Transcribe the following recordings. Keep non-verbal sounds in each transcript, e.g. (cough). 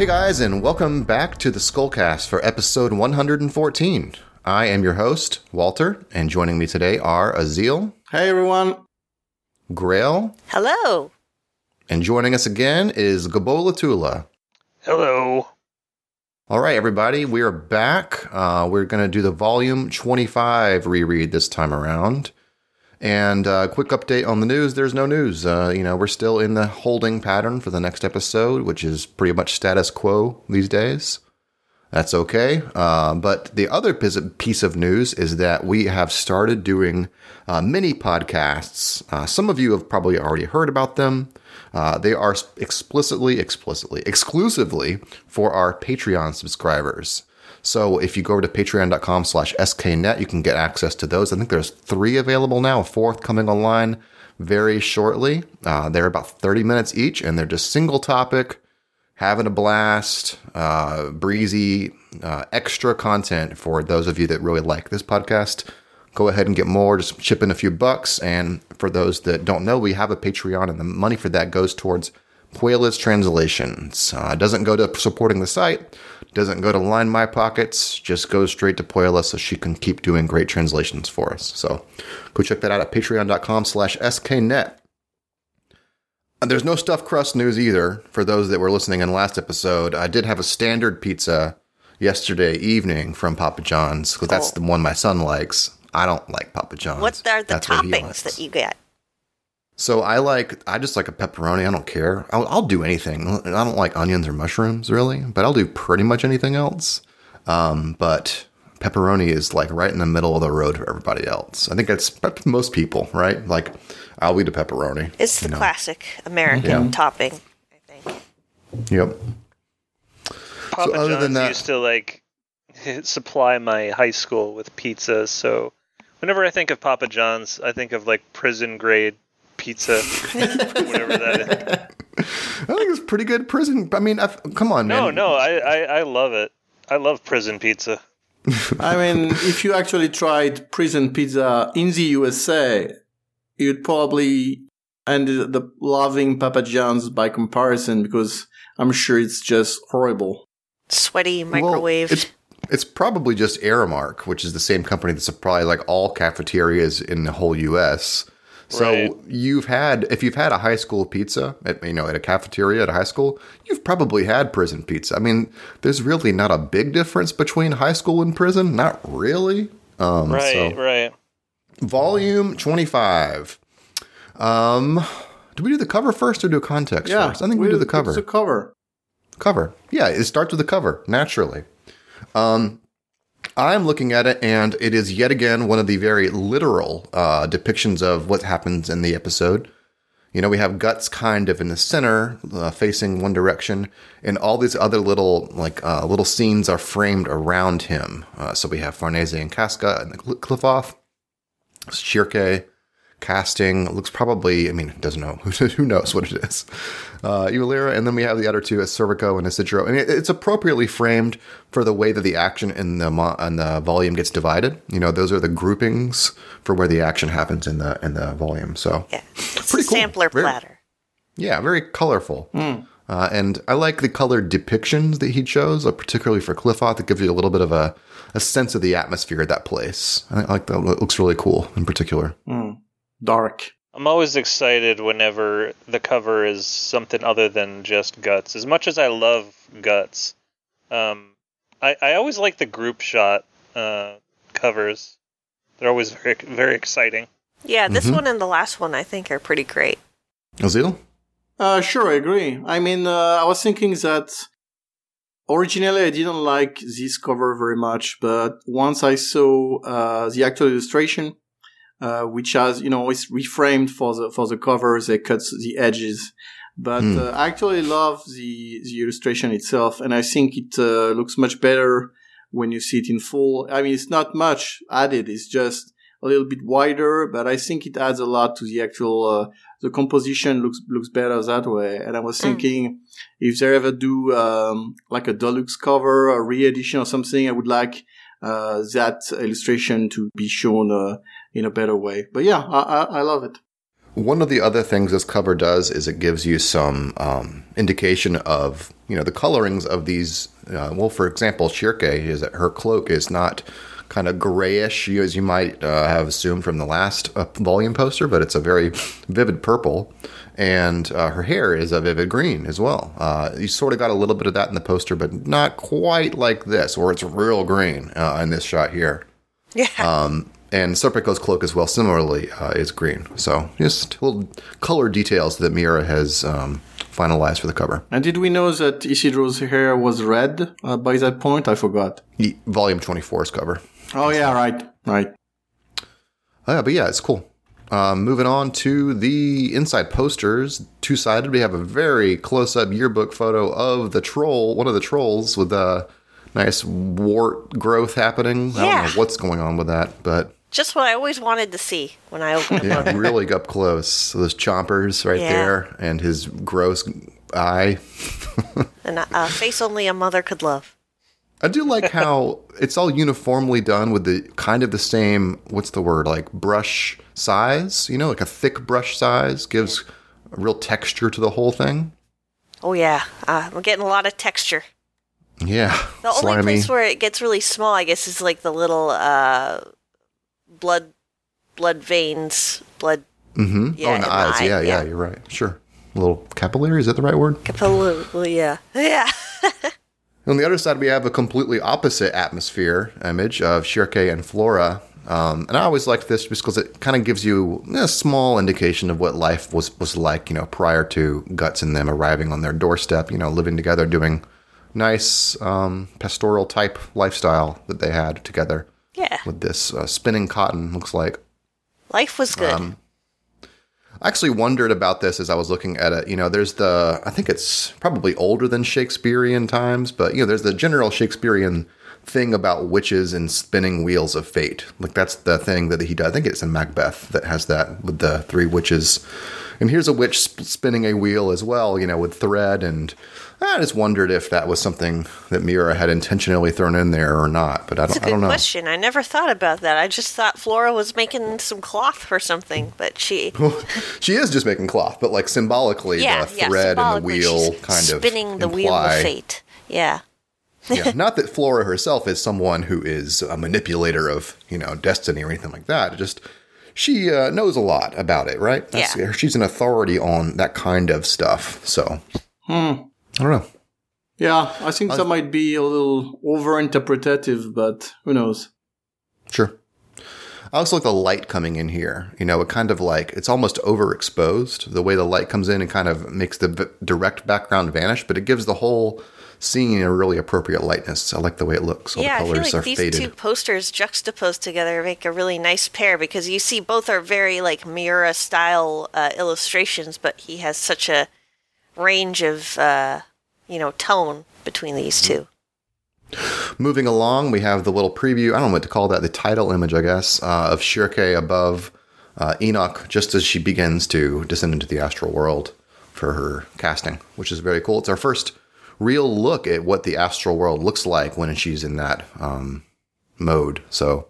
Hey guys, and welcome back to the Skullcast for episode 114. I am your host, Walter, and joining me today are Aazealh, Hey everyone. Grail, Hello. and joining us again is Gabola Tula. Hello. All right, everybody, we are back. Uh, we're going to do the volume 25 reread this time around. And uh, quick update on the news there's no news. Uh, you know, we're still in the holding pattern for the next episode, which is pretty much status quo these days. That's okay. Uh, but the other piece of- news is that we have started doing uh, mini podcasts. Uh, some of you have probably already heard about them. Uh, they are explicitly, explicitly, exclusively for our Patreon subscribers. So if you go over to patreon.com slash sknet, you can get access to those. I think there's three available now, a fourth coming online very shortly. Uh, they're about 30 minutes each, and they're just single topic, having a blast, uh, breezy, uh, extra content for those of you that really like this podcast. Go ahead and get more, just chip in a few bucks. And for those that don't know, we have a Patreon, and the money for that goes towards Puela's translations. Uh, doesn't go to supporting the site, doesn't go to line my pockets, just goes straight to Puela so she can keep doing great translations for us. So go check that out at patreon.com slash sknet. And there's no stuffed crust news either for those that were listening in last episode. I did have a standard pizza yesterday evening from Papa John's because that's oh. the one my son likes. I don't like Papa John's. What are the That's toppings likes. that you get? So I like, I just like a pepperoni. I don't care. I'll, I'll do anything. I don't like onions or mushrooms really, but I'll do pretty much anything else. Um, but pepperoni is like right in the middle of the road for everybody else. I think that's that's most people, right? Like, I'll eat a pepperoni. It's the know. classic American Yeah. topping, I think. Yep. Papa other John's than that- used to like (laughs) supply my high school with pizza, so whenever I think of Papa John's, I think of like prison grade pizza, whatever that is. I think it's pretty good prison. I mean, I've, come on, man. No, no, I, I I love it. I love prison pizza. (laughs) I mean, if you actually tried prison pizza in the USA, you'd probably end up loving Papa John's by comparison because I'm sure it's just horrible. Sweaty Well, microwave. it's it's probably just Aramark, which is the same company that supply like all cafeterias in the whole U.S. So Right. you've had if you've had a high school pizza at you know at a cafeteria at a high school, you've probably had prison pizza. I mean, there's really not a big difference between high school and prison. Not really. Um, right, so- right. Volume twenty five. Um, do we do the cover first or do a context Yeah, first? I think we, do the cover It's the cover. cover. Yeah, it starts with the cover naturally. Um, I'm looking at it, and it is yet again one of the very literal uh, depictions of what happens in the episode. You know, we have Guts kind of in the center, uh, facing one direction, and all these other little like uh, little scenes are framed around him. Uh, so we have Farnese and Casca and the cl- cliff off, Schierke casting looks probably. I mean, it doesn't know (laughs) who knows what it is. Uh, Ivalera, and then we have the other two as Serpico and Isidro, and it, it's appropriately framed for the way that the action in the mo- in the volume gets divided. You know, those are the groupings for where the action happens in the in the volume. So yeah. It's pretty a cool. sampler Very- platter. yeah, very colorful. Uh, and I like the color depictions that he chose, uh, particularly for Qliphoth. It gives you a little bit of a, a sense of the atmosphere at that place. I like that. It looks really cool in particular. Mm. Dark. I'm always excited whenever the cover is something other than just Guts. As much as I love Guts, um, I, I always like the group shot uh, covers. They're always very very exciting. Yeah, this Mhm. one and the last one I think are pretty great. Aazealh? Uh, sure, I agree. I mean, uh, I was thinking that originally I didn't like this cover very much, but once I saw uh, the actual illustration, uh, which has you know it's reframed for the for the covers, they cut the edges. But Hmm. uh, I actually love the the illustration itself, and I think it uh, looks much better when you see it in full. I mean, it's not much added; it's just a little bit wider, but I think it adds a lot to the actual. Uh, the composition looks looks better that way. And I was Mm. thinking if they ever do um, like a deluxe cover, a re-edition or something, I would like uh, that illustration to be shown uh, in a better way. But yeah, I, I, I love it. One of the other things this cover does is it gives you some, um, indication of you know the colorings of these. Uh, well, for example, Schierke is that her cloak is not kind of grayish as you might uh, have assumed from the last uh, volume poster, but it's a very vivid purple, and uh, her hair is a vivid green as well. Uh, you sort of got a little bit of that in the poster, but not quite like this, or it's real green uh, in this shot here. Yeah. Um, and Serpico's cloak as well, similarly, uh, is green. So just little color details that Miura has um, finalized for the cover. And did we know that Isidro's hair was red uh, by that point? I forgot. E- Volume 24's cover. Oh yeah, right, right. Oh, yeah, but yeah, it's cool. Um, moving on to the inside posters, two sided. We have a very close up yearbook photo of the troll, one of the trolls with a nice wart growth happening. I don't Yeah. know what's going on with that, but Just what I always wanted to see when I opened a book. yeah, really up close. So those chompers right Yeah. there and his gross eye. And a a face only a mother could love. I do like (laughs) how it's all uniformly done with the kind of the same, what's the word, like brush size, you know, like a thick brush size gives a real texture to the whole thing. Oh yeah, uh, I'm getting a lot of texture. Yeah. The only place where it gets really small, I guess, is like the little uh, blood, blood veins, blood mm-hmm. yeah, oh, and in the the eyes. eye, yeah, yeah, yeah. you're right. Sure. A little capillary, is that the right word? capillary. Yeah, (laughs) yeah. On the other side, we have a completely opposite atmosphere image of Schierke and Flora. Um, and I always like this just because it kind of gives you a small indication of what life was, was like, you know, prior to Guts and them arriving on their doorstep, you know, living together, doing nice um, pastoral type lifestyle that they had together yeah. with this uh, spinning cotton, looks like. Life was good. Um, I actually wondered about this as I was looking at it. You know, there's the, I think it's probably older than Shakespearean times, but, you know, there's the general Shakespearean thing about witches and spinning wheels of fate. Like, that's the thing that he does. I think it's in Macbeth that has that with the three witches. And here's a witch sp- spinning a wheel as well, you know, with thread. And I just wondered if that was something that Miura had intentionally thrown in there or not. But I don't, a I good don't know. question. I never thought about that. I just thought Flora was making some cloth for something, but she, she is just making cloth, but like symbolically, yeah, the yeah, thread and the wheel she's kind of spinning the wheel of fate. Yeah, yeah, not that Flora herself is someone who is a manipulator of you know destiny or anything like that. Just she uh, knows a lot about it, right? Yeah. she's an authority on that kind of stuff. So Hmm. I don't know. Yeah, I think that might be a little over-interpretative, but who knows? Sure. I also like the light coming in here. You know, it kind of like it's almost overexposed. The way the light comes in and kind of makes the v- direct background vanish, but it gives the whole scene a really appropriate lightness. I like the way it looks. All yeah. I the feel colors like are these faded. two posters juxtaposed together make a really nice pair because you see both are very like Miura style uh, illustrations, but he has such a range of uh, you know tone between these two. Moving along, we have the little preview. I don't know what to call that. The title image, I guess, uh, of Schierke above uh, Enoch, just as she begins to descend into the astral world for her casting, which is very cool. It's our first real look at what the astral world looks like when she's in that um, mode. So,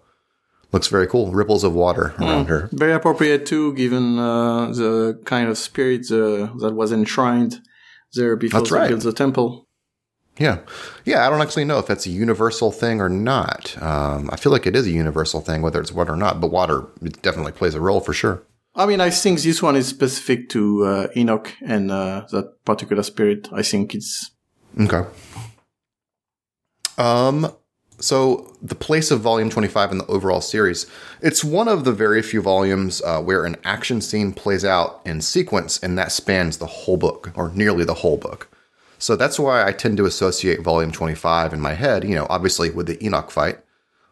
looks very cool. Ripples of water around her. Very appropriate too, given uh, the kind of spirit uh, that was enshrined there before That's right. built the temple. Yeah. Yeah, I don't actually know if that's a universal thing or not. Um, I feel like it is a universal thing, whether it's water or not, but water it definitely plays a role for sure. I mean, I think this one is specific to uh, Enoch and uh, that particular spirit. I think it's Okay. Um so the place of volume 25 in the overall series, it's one of the very few volumes uh, where an action scene plays out in sequence and that spans the whole book or nearly the whole book. So that's why I tend to associate volume 25 in my head, you know, obviously with the Enoch fight,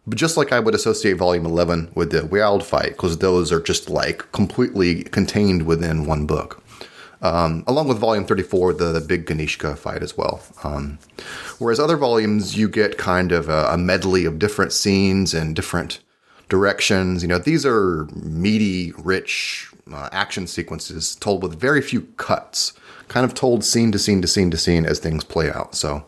but just like I would associate volume 11 with the Wyald fight because those are just like completely contained within one book um, along with volume 34, the, the big Ganishka fight as well. Um, whereas other volumes, you get kind of a, a medley of different scenes and different directions. You know, these are meaty, rich uh, action sequences told with very few cuts, kind of told scene to scene to scene to scene as things play out. So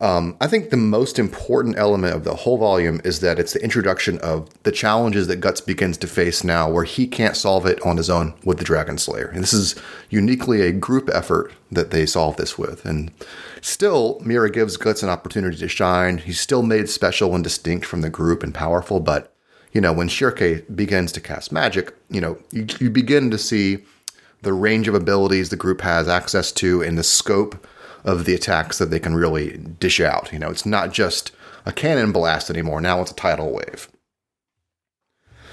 Um, I think the most important element of the whole volume is that it's the introduction of the challenges that Guts begins to face now, where he can't solve it on his own with the Dragon Slayer. And this is uniquely a group effort that they solve this with. And still, Miura gives Guts an opportunity to shine. He's still made special and distinct from the group and powerful, but you know, when Schierke begins to cast magic, you know, you, you begin to see the range of abilities the group has access to and the scope of the attacks that they can really dish out. You know, it's not just a cannon blast anymore. Now it's a tidal wave.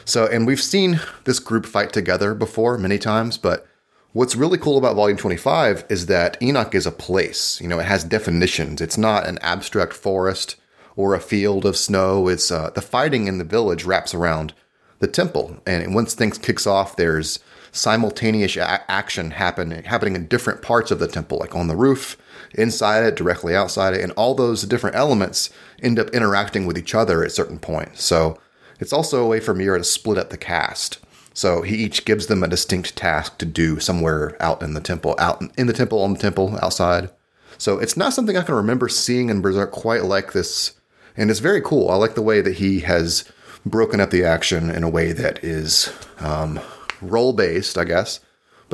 So, and we've seen this group fight together before many times, but what's really cool about Volume 25 is that Enoch is a place. You know, it has definitions. It's not an abstract forest or a field of snow. It's uh, the fighting in the village wraps around the temple, and once things kicks off, there's simultaneous a- action happen, happening in different parts of the temple, like on the roof, inside it, directly outside it, and all those different elements end up interacting with each other at certain points. So it's also a way for Miura to split up the cast. So he each gives them a distinct task to do somewhere out in the temple, out in the temple, on the temple, outside. So it's not something I can remember seeing in Berserk quite like this, and it's very cool. I like the way that he has broken up the action in a way that is um, role based, I guess,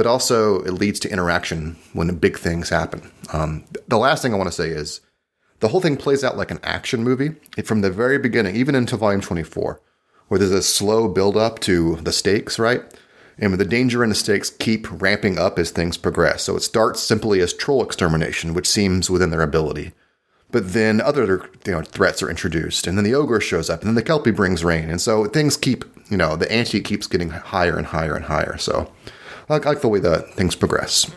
but also it leads to interaction when big things happen. Um, the last thing I want to say is the whole thing plays out like an action movie it, from the very beginning, even into volume 24, where there's a slow build up to the stakes, right? And the danger and the stakes keep ramping up as things progress. So it starts simply as troll extermination, which seems within their ability. But then other you know, threats are introduced, and then the ogre shows up, and then the kelpie brings rain, and so things keep you know the ante keeps getting higher and higher and higher. So I like, the way that things progress.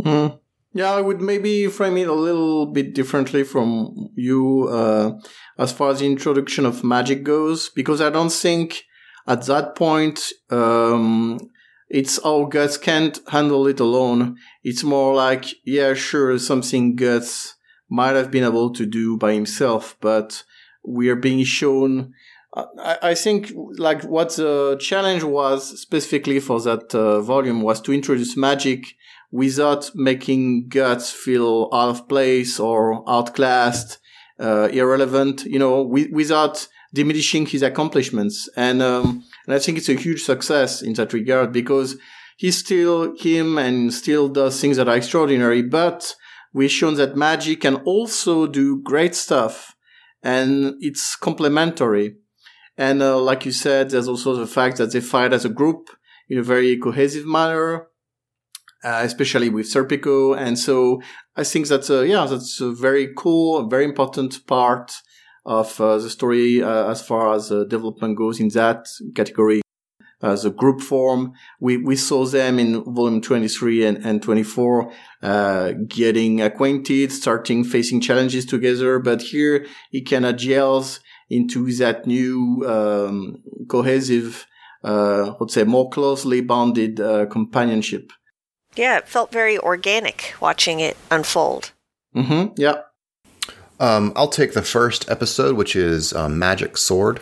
Mm. Yeah, I would maybe frame it a little bit differently from you uh, as far as the introduction of magic goes, because I don't think at that point um, it's oh Guts can't handle it alone. It's more like yeah, sure, something Guts might have been able to do by himself, but we are being shown. I, think like what the challenge was specifically for that uh, volume was to introduce magic without making Guts feel out of place or outclassed, uh, irrelevant, you know, without diminishing his accomplishments. And, um, and I think it's a huge success in that regard because he's still him and still does things that are extraordinary, but we've shown that magic can also do great stuff and it's complementary. And uh, like you said, there's also the fact that they fight as a group in a very cohesive manner, uh, especially with Serpico. And so I think that's a, yeah, that's a very cool, very important part of uh, the story uh, as far as uh, development goes in that category as a group form. We, we saw them in volume 23 and, and 24, uh, getting acquainted, starting facing challenges together. But here of gels into that new, um, cohesive, uh, let's say more closely bonded, uh, companionship. Yeah, it felt very organic watching it unfold. Mm-hmm. Yeah. Um, I'll take the first episode, which is um, Magic Sword.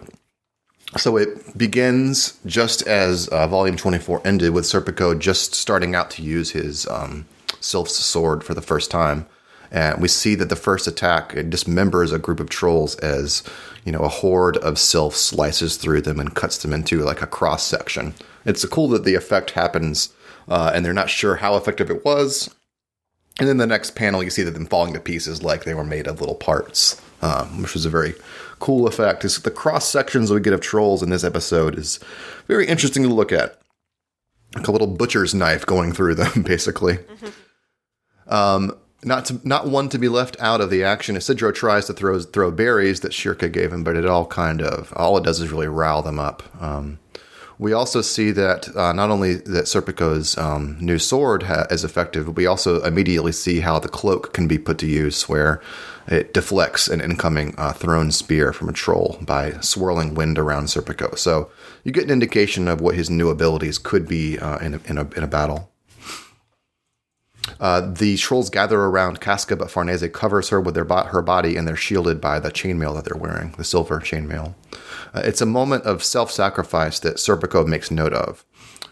So it begins just as uh, Volume 24 ended, with Serpico just starting out to use his um, Sylph's sword for the first time. And we see that the first attack it dismembers a group of trolls as, you know, a horde of sylphs slices through them and cuts them into like a cross section. It's cool that the effect happens, uh, and they're not sure how effective it was. And then the next panel, you see that them falling to pieces like they were made of little parts, um, which was a very cool effect. Is the cross sections we get of trolls in this episode is very interesting to look at, like a little butcher's knife going through them, (laughs) basically. Mm-hmm. Um, not to, not one to be left out of the action. Isidro tries to throw throw berries that Schierke gave him, but it all kind of all it does is really rile them up. Um, we also see that uh, not only that Serpico's um, new sword ha- is effective, but we also immediately see how the cloak can be put to use, where it deflects an incoming uh, thrown spear from a troll by swirling wind around Serpico. So you get an indication of what his new abilities could be uh, in, a, in, a, in a battle. Uh, the trolls gather around Casca, but Farnese covers her with their bo- her body, and they're shielded by the chainmail that they're wearing, the silver chainmail. Uh, it's a moment of self-sacrifice that Serpico makes note of.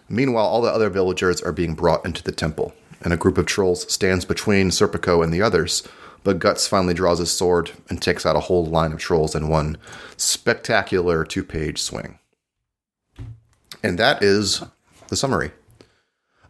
Meanwhile, all the other villagers are being brought into the temple, and a group of trolls stands between Serpico and the others, but Guts finally draws his sword and takes out a whole line of trolls in one spectacular two page swing. And that is the summary.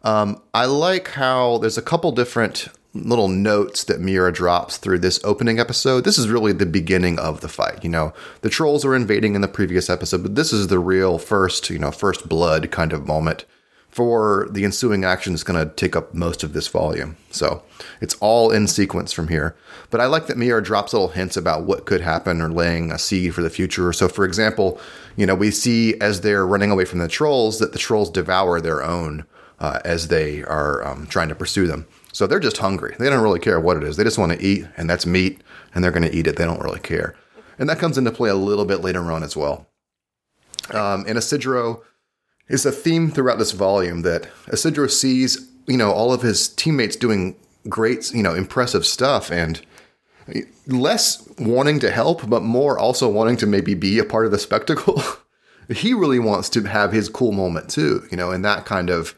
Um, I like how there's a couple different little notes that Miura drops through this opening episode. This is really the beginning of the fight. You know, the trolls are invading in the previous episode, but this is the real first, you know, first blood kind of moment for the ensuing action is going to take up most of this volume. So it's all in sequence from here. But I like that Miura drops little hints about what could happen or laying a seed for the future. So, for example, you know, we see as they're running away from the trolls that the trolls devour their own uh, as they are um, trying to pursue them. So they're just hungry. They don't really care what it is. They just want to eat, and that's meat, and they're going to eat it. They don't really care. And that comes into play a little bit later on as well. Um, and Isidro is a theme throughout this volume that Isidro sees, you know, all of his teammates doing great, you know, impressive stuff and less wanting to help, but more also wanting to maybe be a part of the spectacle. (laughs) he really wants to have his cool moment too, you know, and that kind of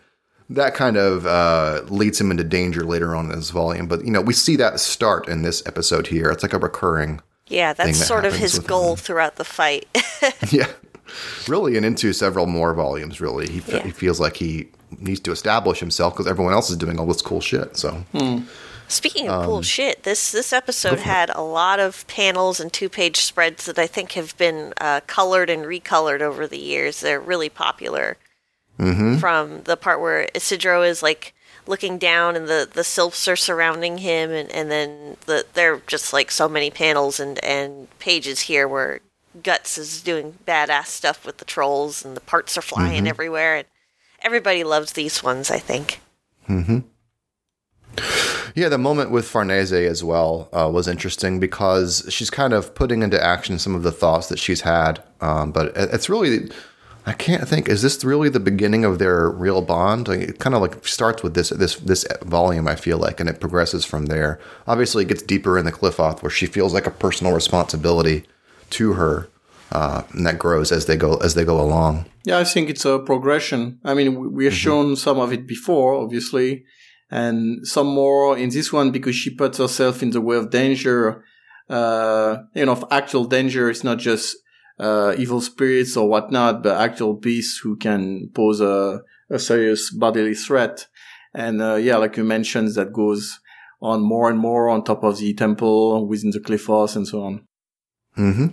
that kind of uh, leads him into danger later on in this volume. But you know, we see that start in this episode here. It's like a recurring. Yeah, that's that sort of his goal him. throughout the fight. (laughs) yeah, really, and into several more volumes. Really, he, fe- Yeah. he feels like he needs to establish himself because everyone else is doing all this cool shit. So Speaking of Um, cool shit, this this episode had a lot of panels and two page spreads that I think have been uh, colored and recolored over the years. They're really popular. Mm-hmm. From the part where Isidro is like looking down and the the sylphs are surrounding him, and and then the there are just like so many panels and and pages here where Guts is doing badass stuff with the trolls and the parts are flying Mm-hmm. everywhere. And everybody loves these ones, I think. mm-hmm. Yeah, the moment with Farnese as well uh, was interesting because she's kind of putting into action some of the thoughts that she's had. Um, but it's really, I can't think. Is this really the beginning of their real bond? Like, it kind of like starts with this this this volume. I feel like, and it progresses from there. Obviously, it gets deeper in the Qliphoth where she feels like a personal responsibility to her, uh, and that grows as they go as they go along. Yeah, I think it's a progression. I mean, we- we have shown some of it before, obviously, and some more in this one because she puts herself in the way of danger. Uh, you know, of actual danger. It's not just uh, evil spirits or whatnot, but actual beasts who can pose a, a serious bodily threat. And uh, yeah, like you mentioned, that goes on more and more on top of the temple, within the cliff house, and so on. Mm-hmm.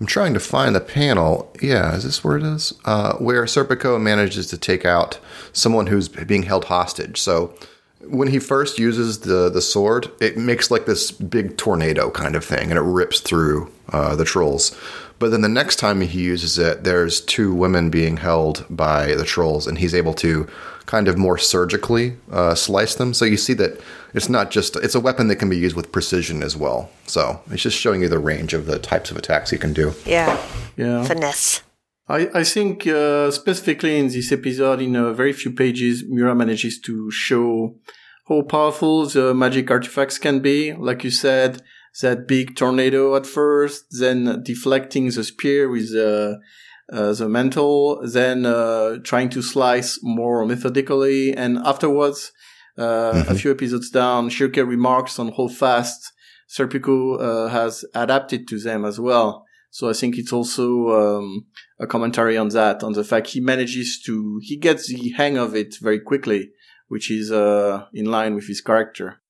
I'm trying to find the panel. Yeah, is this where it is? Uh, where Serpico manages to take out someone who's being held hostage. So when he first uses the the sword, it makes like this big tornado kind of thing, and it rips through uh, the trolls. But then the next time he uses it, there's two women being held by the trolls, and he's able to kind of more surgically uh, slice them. So you see that it's not just it's a weapon that can be used with precision as well. So it's just showing you the range of the types of attacks he can do. Yeah, Yeah. finesse. I, I think uh, specifically in this episode, in a very few pages, Miura manages to show how powerful the magic artifacts can be. Like you said, that big tornado at first, then deflecting the spear with uh, uh, the mantle, then uh, trying to slice more methodically, and afterwards, uh, a few episodes down, Schierke remarks on how fast Serpico uh, has adapted to them as well. So I think it's also um, a commentary on that, on the fact he manages to, he gets the hang of it very quickly, which is uh, in line with his character.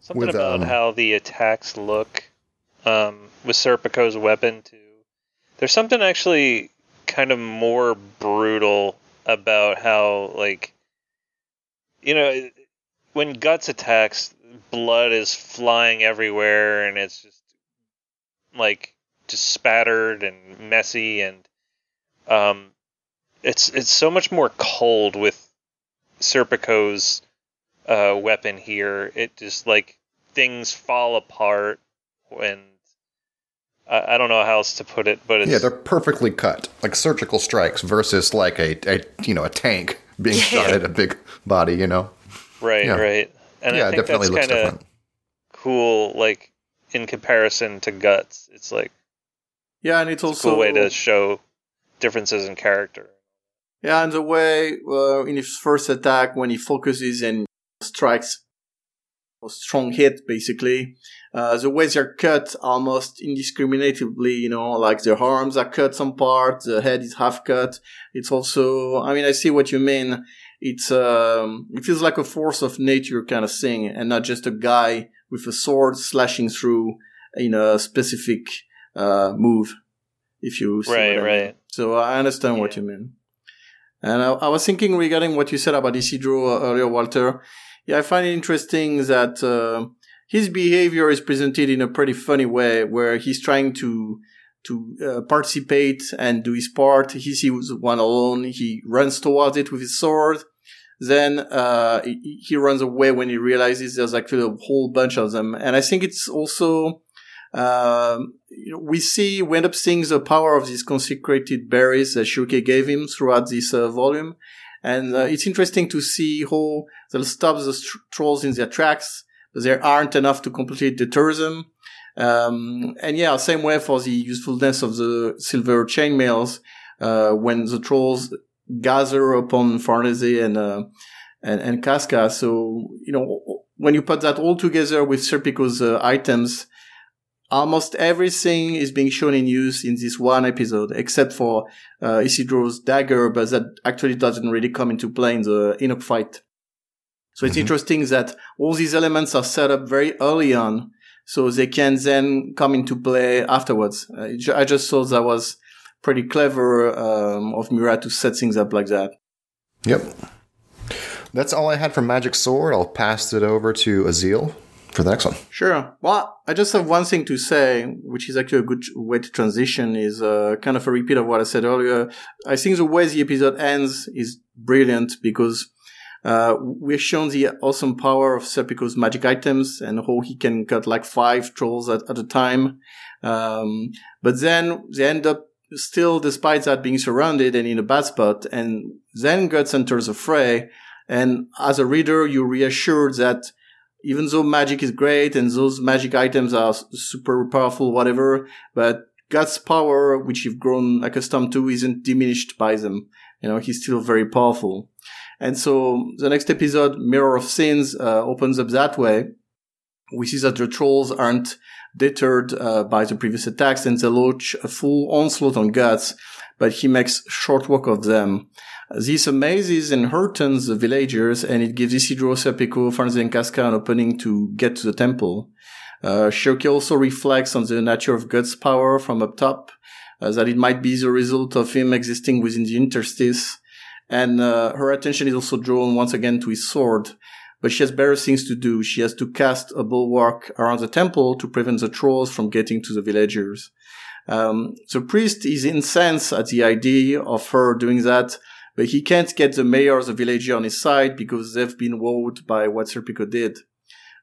Something With, about um, how the attacks look um, with Serpico's weapon too. There's something actually kind of more brutal about how like you know when Guts attacks blood is flying everywhere and it's just like just spattered and messy and um it's it's so much more cold with Serpico's uh, weapon here. It just like things fall apart and I, I don't know how else to put it, but it's Yeah, they're perfectly cut, like surgical strikes versus like a, a you know a tank being (laughs) shot at a big body. You know. right, yeah. right. And yeah, I it think definitely that's looks kind of different. cool. Like in comparison to Guts, it's like Yeah, and it's a also cool way to show differences in character. Yeah, and the way uh, in his first attack, when he focuses and strikes a strong hit, basically. Uh, the way they're cut almost indiscriminately, you know, like their arms are cut some part, the head is half cut. It's also, I mean, I see what you mean. It's, um, it feels like a force of nature kind of thing and not just a guy with a sword slashing through in a specific, uh, move. If you see right, what I mean. So I understand what you mean. And I, I was thinking regarding what you said about Isidro earlier, Walter. Yeah, I find it interesting that uh, his behavior is presented in a pretty funny way, where he's trying to to uh, participate and do his part. He sees one alone. He runs towards it with his sword. Then uh, he, he runs away when he realizes there's actually a whole bunch of them. And I think it's also um, we see we end up seeing the power of these consecrated berries that Schierke gave him throughout this uh, volume, and uh, it's interesting to see how they'll stop the tr- trolls in their tracks, but there aren't enough to completely deter them. Um, and yeah, same way for the usefulness of the silver chainmails uh, when the trolls gather upon Farnese and uh, and, and Casca. So you know when you put that all together with Serpico's uh, items almost everything is being shown in use in this one episode, except for uh, Isidro's dagger, but that actually doesn't really come into play in the Enoch fight. So it's Mhm. interesting that all these elements are set up very early on, so they can then come into play afterwards. Uh, I just thought that was pretty clever um, of Miura to set things up like that. Yep. That's all I had for Magic Sword. I'll pass it over to Aazealh for the next one. Sure. Well, I just have one thing to say, which is actually a good way to transition, is uh, kind of a repeat of what I said earlier. I think the way the episode ends is brilliant because uh, we're shown the awesome power of Serpico's magic items and how he can cut like five trolls at, at a time. Um, but then they end up still, despite that, being surrounded and in a bad spot. And then Guts enters the fray. And as a reader, you're reassured that even though magic is great and those magic items are super powerful, whatever, but Guts' power, which you've grown accustomed to, isn't diminished by them. You know, he's still very powerful. And so the next episode, Mirror of Sins, uh, opens up that way. We see that the trolls aren't deterred uh, by the previous attacks and they launch a full onslaught on Guts, but he makes short work of them. This amazes and hurtens the villagers, and it gives Isidro, Serpico, Farnese and Casca an opening to get to the temple. Uh, Schierke also reflects on the nature of Guts' power from up top, uh, that it might be the result of him existing within the interstice, and uh, her attention is also drawn once again to his sword. But she has better things to do. She has to cast a bulwark around the temple to prevent the trolls from getting to the villagers. Um, the priest is incensed at the idea of her doing that, but he can't get the mayor of the village on his side because they've been wowed by what Serpico did.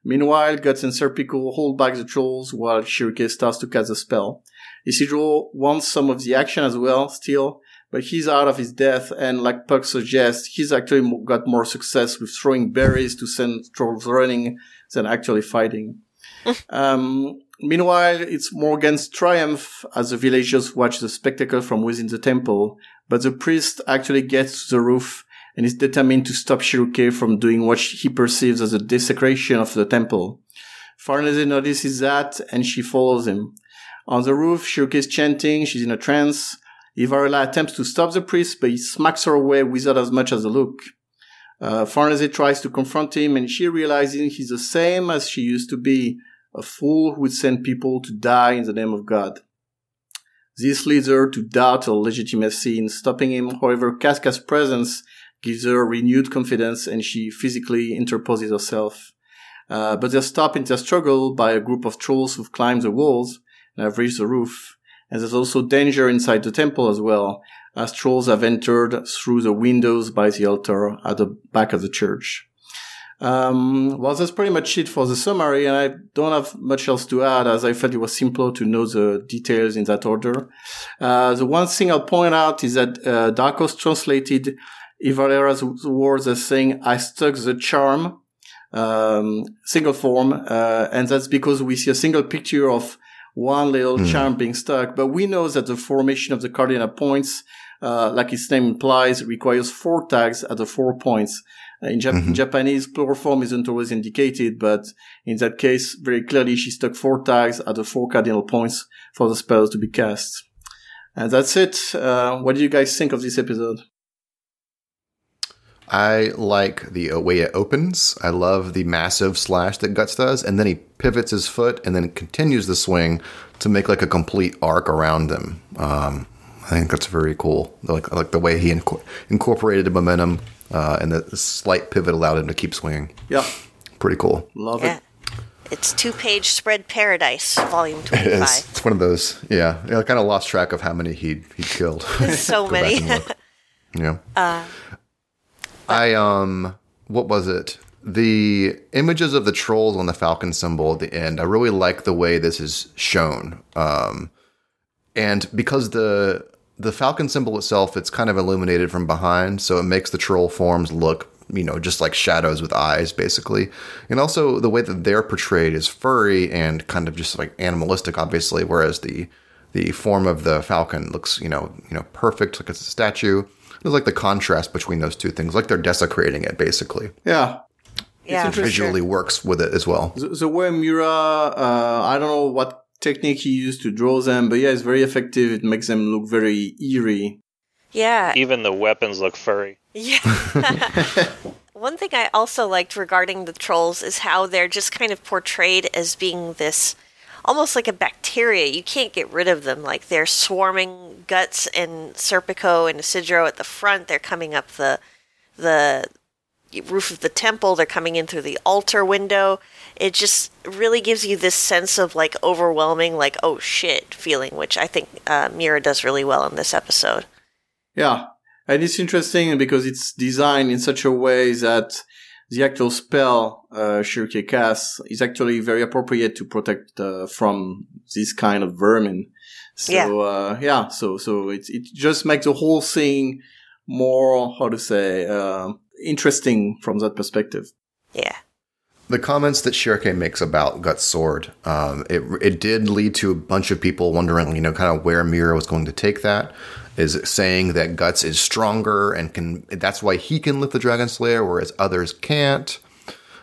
Meanwhile, Guts and Serpico hold back the trolls while Schierke starts to cast the spell. Isidro wants some of the action as well, still, but he's out of his depth, and like Puck suggests, he's actually got more success with throwing berries to send trolls running than actually fighting. (laughs) um, meanwhile, it's Morgan's triumph as the villagers watch the spectacle from within the temple, but the priest actually gets to the roof and is determined to stop Schierke from doing what he perceives as a desecration of the temple. Farnese notices that and she follows him. On the roof, Schierke is chanting, she's in a trance. Ivalera attempts to stop the priest, but he smacks her away without as much as a look. Uh, Farnese tries to confront him, and she realizes he's the same as she used to be, a fool who would send people to die in the name of God. This leads her to doubt her legitimacy in stopping him. However, Casca's presence gives her renewed confidence, and she physically interposes herself. Uh, but they're stopped in their struggle by a group of trolls who've climbed the walls and have reached the roof. And there's also danger inside the temple as well, as trolls have entered through the windows by the altar at the back of the church. Um, well, that's pretty much it for the summary, and I don't have much else to add, as I felt it was simpler to know the details in that order. Uh, the one thing I'll point out is that uh, Dark Horse translated Ivalera's words as saying, "I stuck the charm." Um, single form, uh, and that's because we see a single picture of one little Hmm. charm being stuck. But we know that the formation of the cardinal points, uh, like its name implies, requires four tags at the four points. Uh, in, Jap- in Japanese, plural form isn't always indicated, but in that case, very clearly she stuck four tags at the four cardinal points for the spells to be cast. And that's it. Uh, what do you guys think of this episode? I like the way it opens. I love the massive slash that Guts does, and then he pivots his foot and then continues the swing to make like a complete arc around him. Um, I think that's very cool. Like like the way he inco- incorporated the momentum uh, and the slight pivot allowed him to keep swinging. Yeah, Pretty cool. love Yeah. it. It's two page spread paradise, volume (laughs) It 25. is. It's one of those. Yeah, yeah I kind of lost track of how many he he killed. (laughs) so (laughs) many. and look. Yeah. I um, what was it? The images of the trolls on the falcon symbol at the end. I really like the way this is shown. Um, and because the the falcon symbol itself, it's kind of illuminated from behind, so it makes the troll forms look, you know, just like shadows with eyes, basically. And also the way that they're portrayed is furry and kind of just like animalistic, obviously, whereas the the form of the falcon looks, you know, you know, perfect, like it's a statue. There's like the contrast between those two things, like they're desecrating it, basically. Yeah, yeah, for Visually sure. works with it as well. the, the way Miura, uh, I don't know what technique he used to draw them, but yeah, it's very effective. It makes them look very eerie. Yeah, Even the weapons look furry. Yeah. (laughs) One thing I also liked regarding the trolls is how they're just kind of portrayed as being this almost like a bacteria. You can't get rid of them. Like they're swarming Guts and Serpico and Isidro at the front. They're coming up the the roof of the temple. They're coming in through the altar window. It just really gives you this sense of like overwhelming, like oh shit feeling, which I think uh, Miura does really well in this episode. Yeah, and it's interesting because it's designed in such a way that the actual spell uh, Schierke casts is actually very appropriate to protect uh, from this kind of vermin. So Yeah. uh, yeah, so so it it just makes the whole thing more how to say uh, interesting from that perspective. Yeah. The comments that Schierke makes about Gut's sword, um, it it did lead to a bunch of people wondering, you know, kind of where Miura was going to take that. Is saying that Guts is stronger and can that's why he can lift the Dragon Slayer, whereas others can't.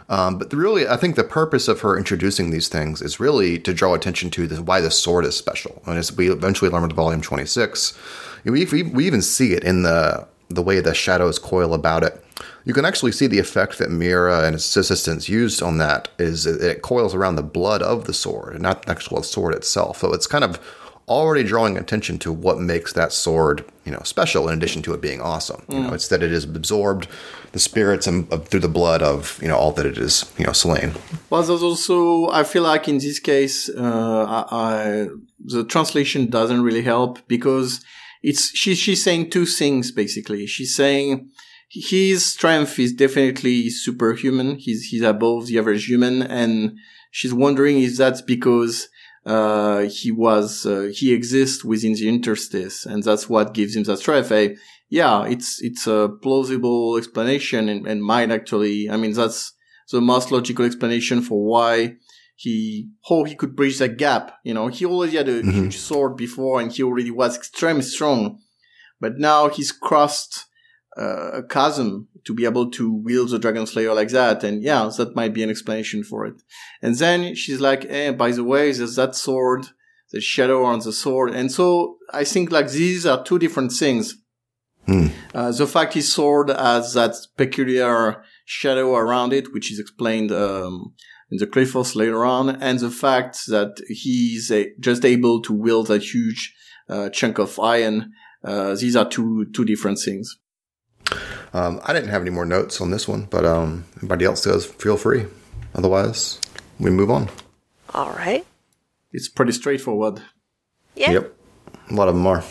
Um, but really, I think the purpose of her introducing these things is really to draw attention to the, why the sword is special. And as we eventually learn with Volume 26, we, we, we even see it in the the way the shadows coil about it. You can actually see the effect that Miura and his assistants used on that is it coils around the blood of the sword not the actual sword itself. So it's kind of already drawing attention to what makes that sword, you know, special in addition to it being awesome. You know, it's that it has absorbed the spirits and of, through the blood of, you know, all that it is, you know, slain. Well, there's also, I feel like in this case, uh, I, I, the translation doesn't really help because it's, she, she's saying two things basically. She's saying his strength is definitely superhuman. He's, he's above the average human. And she's wondering if that's because, uh, he was, uh, he exists within the interstice and that's what gives him that strength. I, yeah, it's, it's a plausible explanation and, and might actually, I mean, that's, the most logical explanation for why he how he could bridge that gap. You know, he already had a Mhm. huge sword before, and he already was extremely strong, but now he's crossed uh, a chasm to be able to wield the Dragon Slayer like that. And yeah, that might be an explanation for it. And then she's like, "Eh, by the way, there's that sword, the shadow on the sword." And so I think like these are two different things. Hmm. Uh, the fact his sword has that peculiar shadow around it, which is explained um, in the Qliphoth later on, and the fact that he's a, just able to wield that huge uh, chunk of iron. Uh, these are two two different things. Um, I didn't have any more notes on this one, but um, anybody else does, feel free. Otherwise, we move on. All right. It's pretty straightforward. Yeah. Yep. A lot of them are.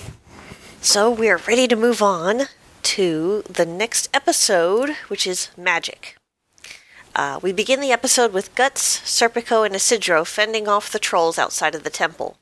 So we're ready to move on to the next episode, which is magic. Uh, we begin the episode with Guts, Serpico, and Isidro fending off the trolls outside of the temple.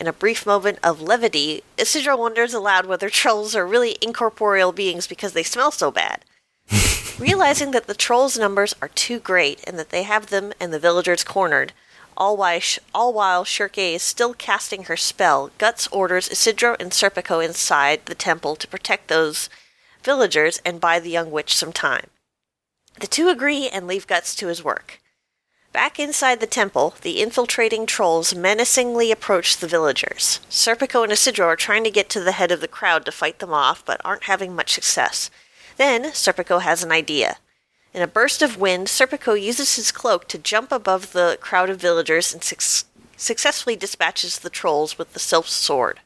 In a brief moment of levity, Isidro wonders aloud whether trolls are really incorporeal beings because they smell so bad. (laughs) Realizing that the trolls' numbers are too great and that they have them and the villagers cornered, all while, all while Schierke is still casting her spell, Guts orders Isidro and Serpico inside the temple to protect those villagers and buy the young witch some time. The two agree and leave Guts to his work. Back inside the temple, the infiltrating trolls menacingly approach the villagers. Serpico and Isidro are trying to get to the head of the crowd to fight them off, but aren't having much success. Then, Serpico has an idea. In a burst of wind, Serpico uses his cloak to jump above the crowd of villagers and su- successfully dispatches the trolls with the sylph's sword.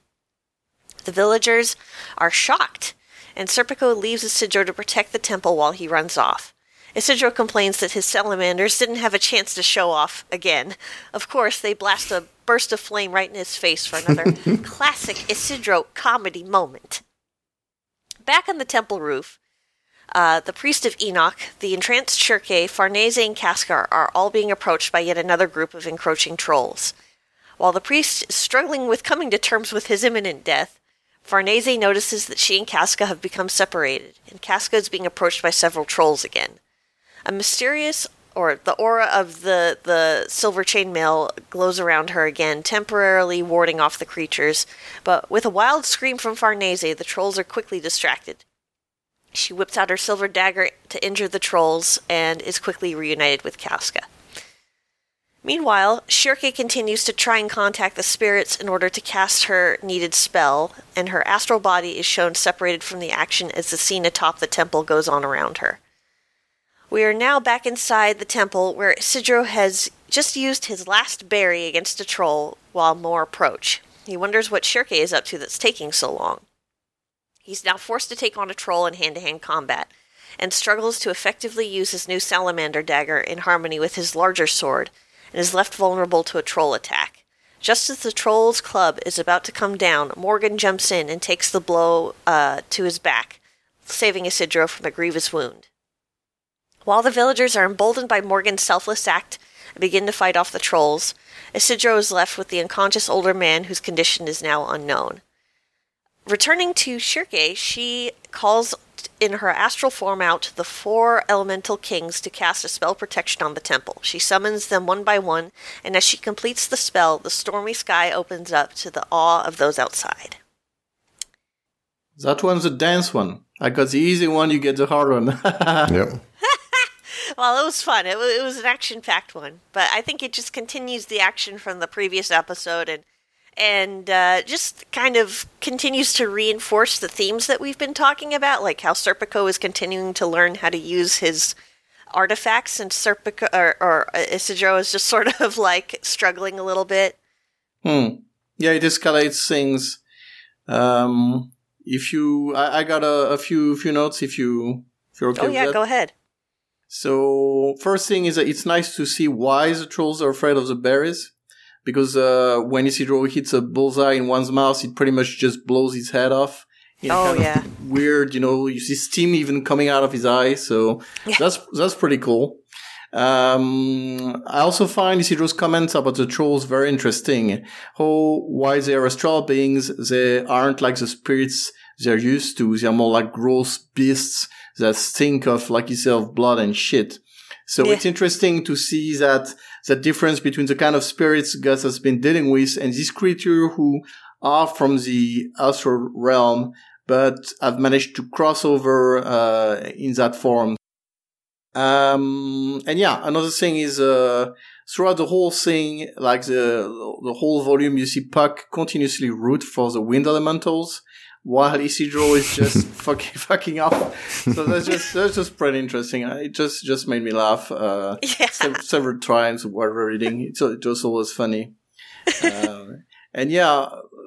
The villagers are shocked, and Serpico leaves Isidro to protect the temple while he runs off. Isidro complains that his salamanders didn't have a chance to show off again. Of course, they blast a burst of flame right in his face for another (laughs) classic Isidro comedy moment. Back on the temple roof, uh, the priest of Enoch, the entranced Schierke, Farnese, and Casca are all being approached by yet another group of encroaching trolls. While the priest is struggling with coming to terms with his imminent death, Farnese notices that she and Casca have become separated, and Casca is being approached by several trolls again. A mysterious or the aura of the, the silver chainmail glows around her again, temporarily warding off the creatures, but with a wild scream from Farnese, the trolls are quickly distracted. She whips out her silver dagger to injure the trolls and is quickly reunited with Casca. Meanwhile, Schierke continues to try and contact the spirits in order to cast her needed spell, and her astral body is shown separated from the action as the scene atop the temple goes on around her. We are now back inside the temple where Isidro has just used his last berry against a troll while more approach. He wonders what Schierke is up to that's taking so long. He's now forced to take on a troll in hand to hand combat, and struggles to effectively use his new salamander dagger in harmony with his larger sword, and is left vulnerable to a troll attack. Just as the troll's club is about to come down, Morgan jumps in and takes the blow uh, to his back, saving Isidro from a grievous wound. While the villagers are emboldened by Morgan's selfless act and begin to fight off the trolls, Isidro is left with the unconscious older man whose condition is now unknown. Returning to Schierke, she calls in her astral form out the four elemental kings to cast a spell protection on the temple. She summons them one by one, and as she completes the spell, the stormy sky opens up to the awe of those outside. That one's a dance one. I got the easy one, you get the hard one. (laughs) Yep. Well, it was fun. It, it was an action-packed one, but I think it just continues the action from the previous episode and and uh, just kind of continues to reinforce the themes that we've been talking about, like how Serpico is continuing to learn how to use his artifacts, and Serpico or, or Isidro is just sort of like struggling a little bit. Hmm. Yeah, it escalates things. Um, if you, I, I got a, a few few notes. If you, if you're okay oh yeah, go ahead. So first thing is that it's nice to see why the trolls are afraid of the berries. Because uh, when Isidro hits a bullseye in one's mouth, it pretty much just blows his head off. Oh, kind of yeah. weird. You know, you see steam even coming out of his eye. So Yeah. that's that's pretty cool. Um, I also find Isidro's comments about the trolls very interesting. How while they are astral beings, they aren't like the spirits they're used to. They're more like gross beasts that stink of, like you say, of blood and shit. So Yeah. it's interesting to see that the difference between the kind of spirits Guts has been dealing with and these creatures who are from the astral realm, but have managed to cross over uh, in that form. Um, and yeah, another thing is uh, throughout the whole thing, like the the whole volume, you see Puck continuously root for the wind elementals, while Isidro is just (laughs) fucking fucking off. So that's just that's just pretty interesting. Uh, It just just made me laugh uh, Yeah. sev- several times while reading. It's it was always funny. Uh, and yeah,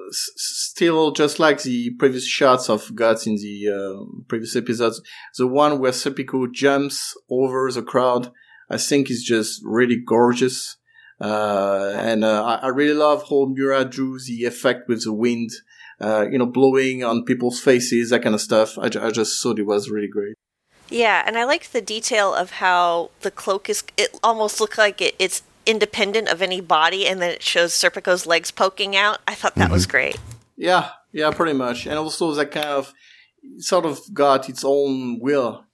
s- still just like the previous shots of Guts in the uh, previous episodes, the one where Serpico jumps over the crowd, I think is just really gorgeous. Uh, and uh, I, I really love how Miura drew the effect with the wind, uh, you know, blowing on people's faces, that kind of stuff. I, I just thought it was really great. Yeah, and I like the detail of how the cloak is. It almost looked like it, it's independent of any body, and then it shows Serpico's legs poking out. I thought that was great. Yeah, yeah, pretty much. And also that kind of sort of got its own will.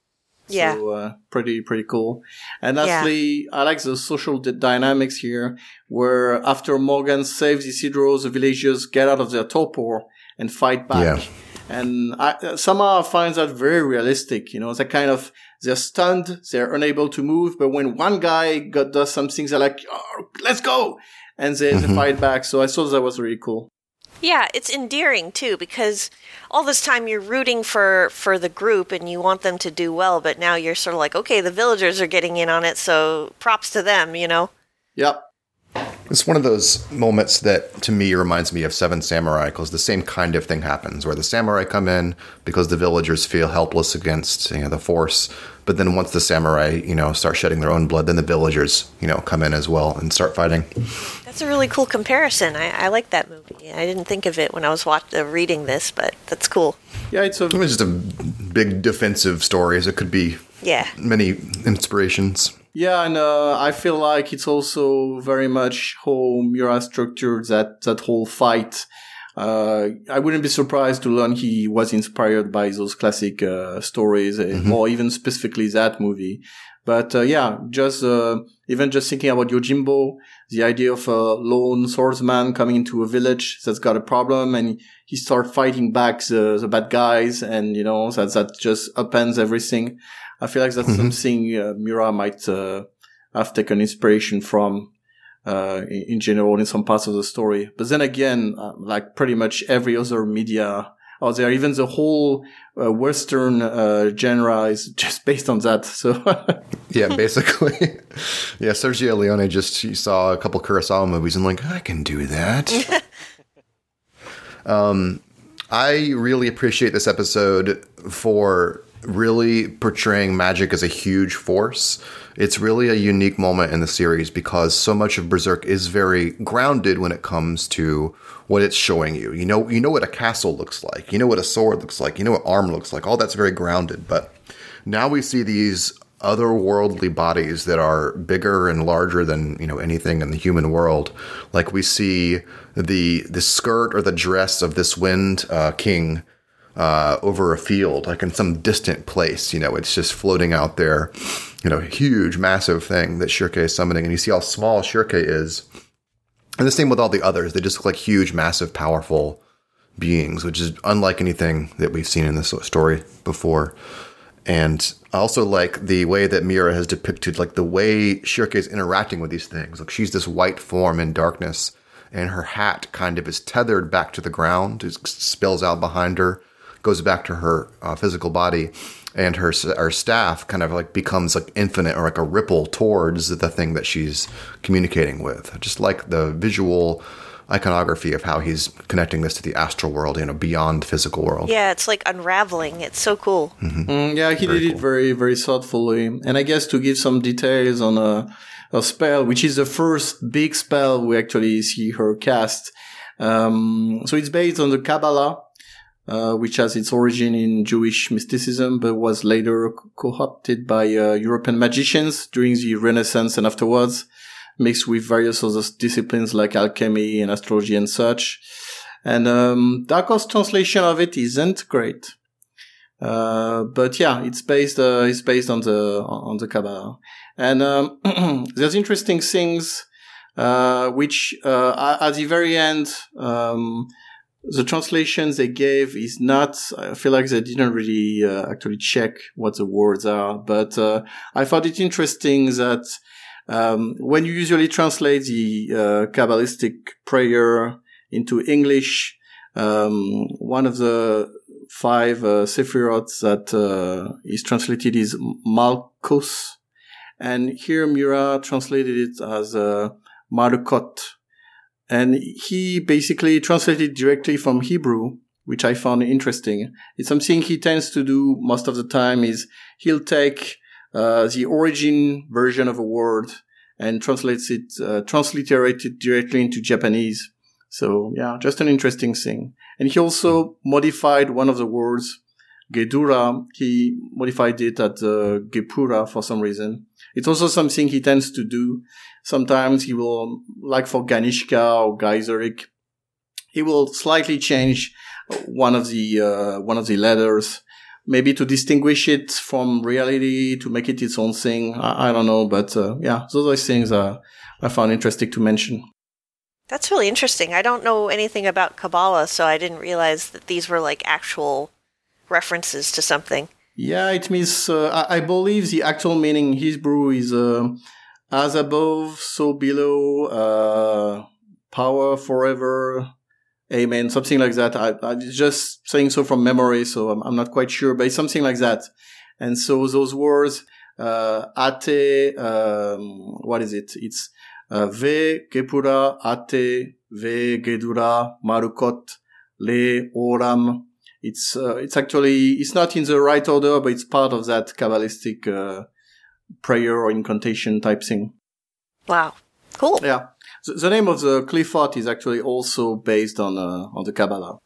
Yeah. So, uh, pretty, pretty cool. And Yeah. lastly, I like the social d- dynamics here, where after Morgan saves Isidro, the villagers get out of their torpor and fight back. Yeah. And I, uh, somehow I find that very realistic, you know, that kind of, they're stunned, they're unable to move. But when one guy got, does something, they're like, oh, let's go. And they, mm-hmm. they fight back. So I thought that was really cool. Yeah, it's endearing too because all this time you're rooting for for the group and you want them to do well, but now you're sort of like, okay, the villagers are getting in on it, so props to them, you know. Yep. It's one of those moments that to me reminds me of Seven Samurai because the same kind of thing happens where the samurai come in because the villagers feel helpless against you know, the force. But then once the samurai, you know, start shedding their own blood, then the villagers, you know, come in as well and start fighting. That's a really cool comparison. I, I like that movie. I didn't think of it when I was watch, uh, reading this, but that's cool. Yeah, it's a it's just a big defensive story. As it could be. Yeah. Many inspirations. Yeah, and uh, I feel like it's also very much how Miura structured that that whole fight. Uh, I wouldn't be surprised to learn he was inspired by those classic uh, stories, uh, mm-hmm. or even specifically that movie. But uh, yeah, just uh, even just thinking about Yojimbo, the idea of a lone swordsman coming into a village that's got a problem, and he starts fighting back the, the bad guys, and you know that that just upends everything. I feel like that's mm-hmm. something uh, Miura might uh, have taken inspiration from uh, in, in, general in some parts of the story. But then again, uh, like pretty much every other media out there, even the whole uh, Western uh, genre is (laughs) just based on that. So (laughs) yeah, basically, (laughs) yeah. Sergio Leone just saw a couple Kurosawa movies and like I can do that. um, I really appreciate this episode for really portraying magic as a huge force. It's really a unique moment in the series because so much of Berserk is very grounded when it comes to what it's showing you. You know, you know what a castle looks like. You know what a sword looks like. You know what arm looks like. All that's very grounded. But now we see these otherworldly bodies that are bigger and larger than you know anything in the human world. Like we see the the skirt or the dress of this Wind uh, King uh, over a field, like in some distant place. You know, it's just floating out there. You know, huge, massive thing that Schierke is summoning, and you see how small Schierke is. And the same with all the others; they just look like huge, massive, powerful beings, which is unlike anything that we've seen in this story before. And I also like the way that Miura has depicted, like the way Schierke is interacting with these things. Like she's this white form in darkness, and her hat kind of is tethered back to the ground. It spills out behind her goes back to her uh, physical body and her her staff kind of like becomes like infinite or like a ripple towards the thing that she's communicating with. Just like the visual iconography of how he's connecting this to the astral world, you know, beyond the physical world. Yeah, it's like unraveling. It's so cool. Mm-hmm. Mm, yeah, he very did cool. it very, very thoughtfully. And I guess to give some details on a, a spell, which is the first big spell we actually see her cast. Um, so it's based on the Kabbalah, uh, which has its origin in Jewish mysticism, but was later co-opted by uh, European magicians during the Renaissance and afterwards, mixed with various other disciplines like alchemy and astrology and such. And um, translation of it isn't great. Uh, but yeah, it's based uh, it's based on the on the Kabbalah, and um, (clears throat) there's interesting things uh, which uh, at the very end um, the translations they gave is not i feel like they didn't really uh, actually check what the words are but uh, i found it interesting that um, when you usually translate the uh, kabbalistic prayer into english um, one of the five uh, sephiroth that uh, is translated is malchus. And here Miura translated it as uh, Malkut and he basically translated directly from Hebrew, which I found interesting. It's something he tends to do most of the time is he'll take uh, the origin version of a word and translates it, uh, transliterate it directly into Japanese. So yeah, just an interesting thing. And he also modified one of the words, Gedura. He modified it at uh, Gepura for some reason. It's also something he tends to do Sometimes he will, like for Ganishka or Geyserich, he will slightly change one of the uh, one of the letters, maybe to distinguish it from reality, to make it its own thing. I, I don't know, but uh, yeah, those are things uh, I found interesting to mention. That's really interesting. I don't know anything about Kabbalah, so I didn't realize that these were like actual references to something. Yeah, it means, uh, I, I, believe the actual meaning in Hebrew is uh, as above, so below, uh, power forever, amen, something like that. I, I'm just saying so from memory, so I'm, I'm, not quite sure, but it's something like that. And so those words, uh, ate, um, what is it? It's uh, ve gepura ate ve gedura marukot le oram. It's uh, it's actually it's not in the right order, but it's part of that kabbalistic uh, prayer or incantation type thing. Wow, cool. Yeah, the, the name of the Qliphoth is actually also based on uh, on the Kabbalah.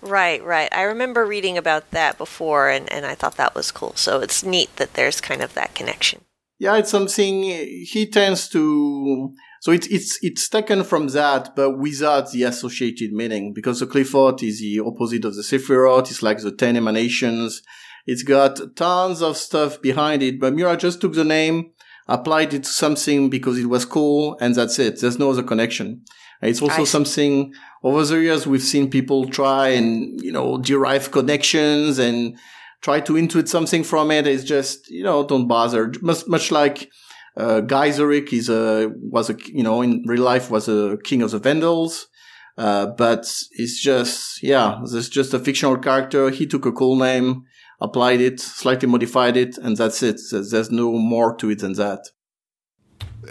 Right, right. I remember reading about that before, and, and I thought that was cool. So it's neat that there's kind of that connection. Yeah, it's something he tends to. So it's it's it's taken from that, but without the associated meaning, because the Qliphoth is the opposite of the Sephirot. It's like the ten emanations. It's got tons of stuff behind it, but Miura just took the name, applied it to something because it was cool, and that's it. There's no other connection. It's also something over the years we've seen people try and, you know, derive connections and try to intuit something from it. It's just, you know, don't bother. Much, much like, uh, Geiserik is a, was a, you know, in real life was a king of the Vandals. Uh, but it's just, yeah, there's just a fictional character. He took a cool name, applied it, slightly modified it, and that's it. There's no more to it than that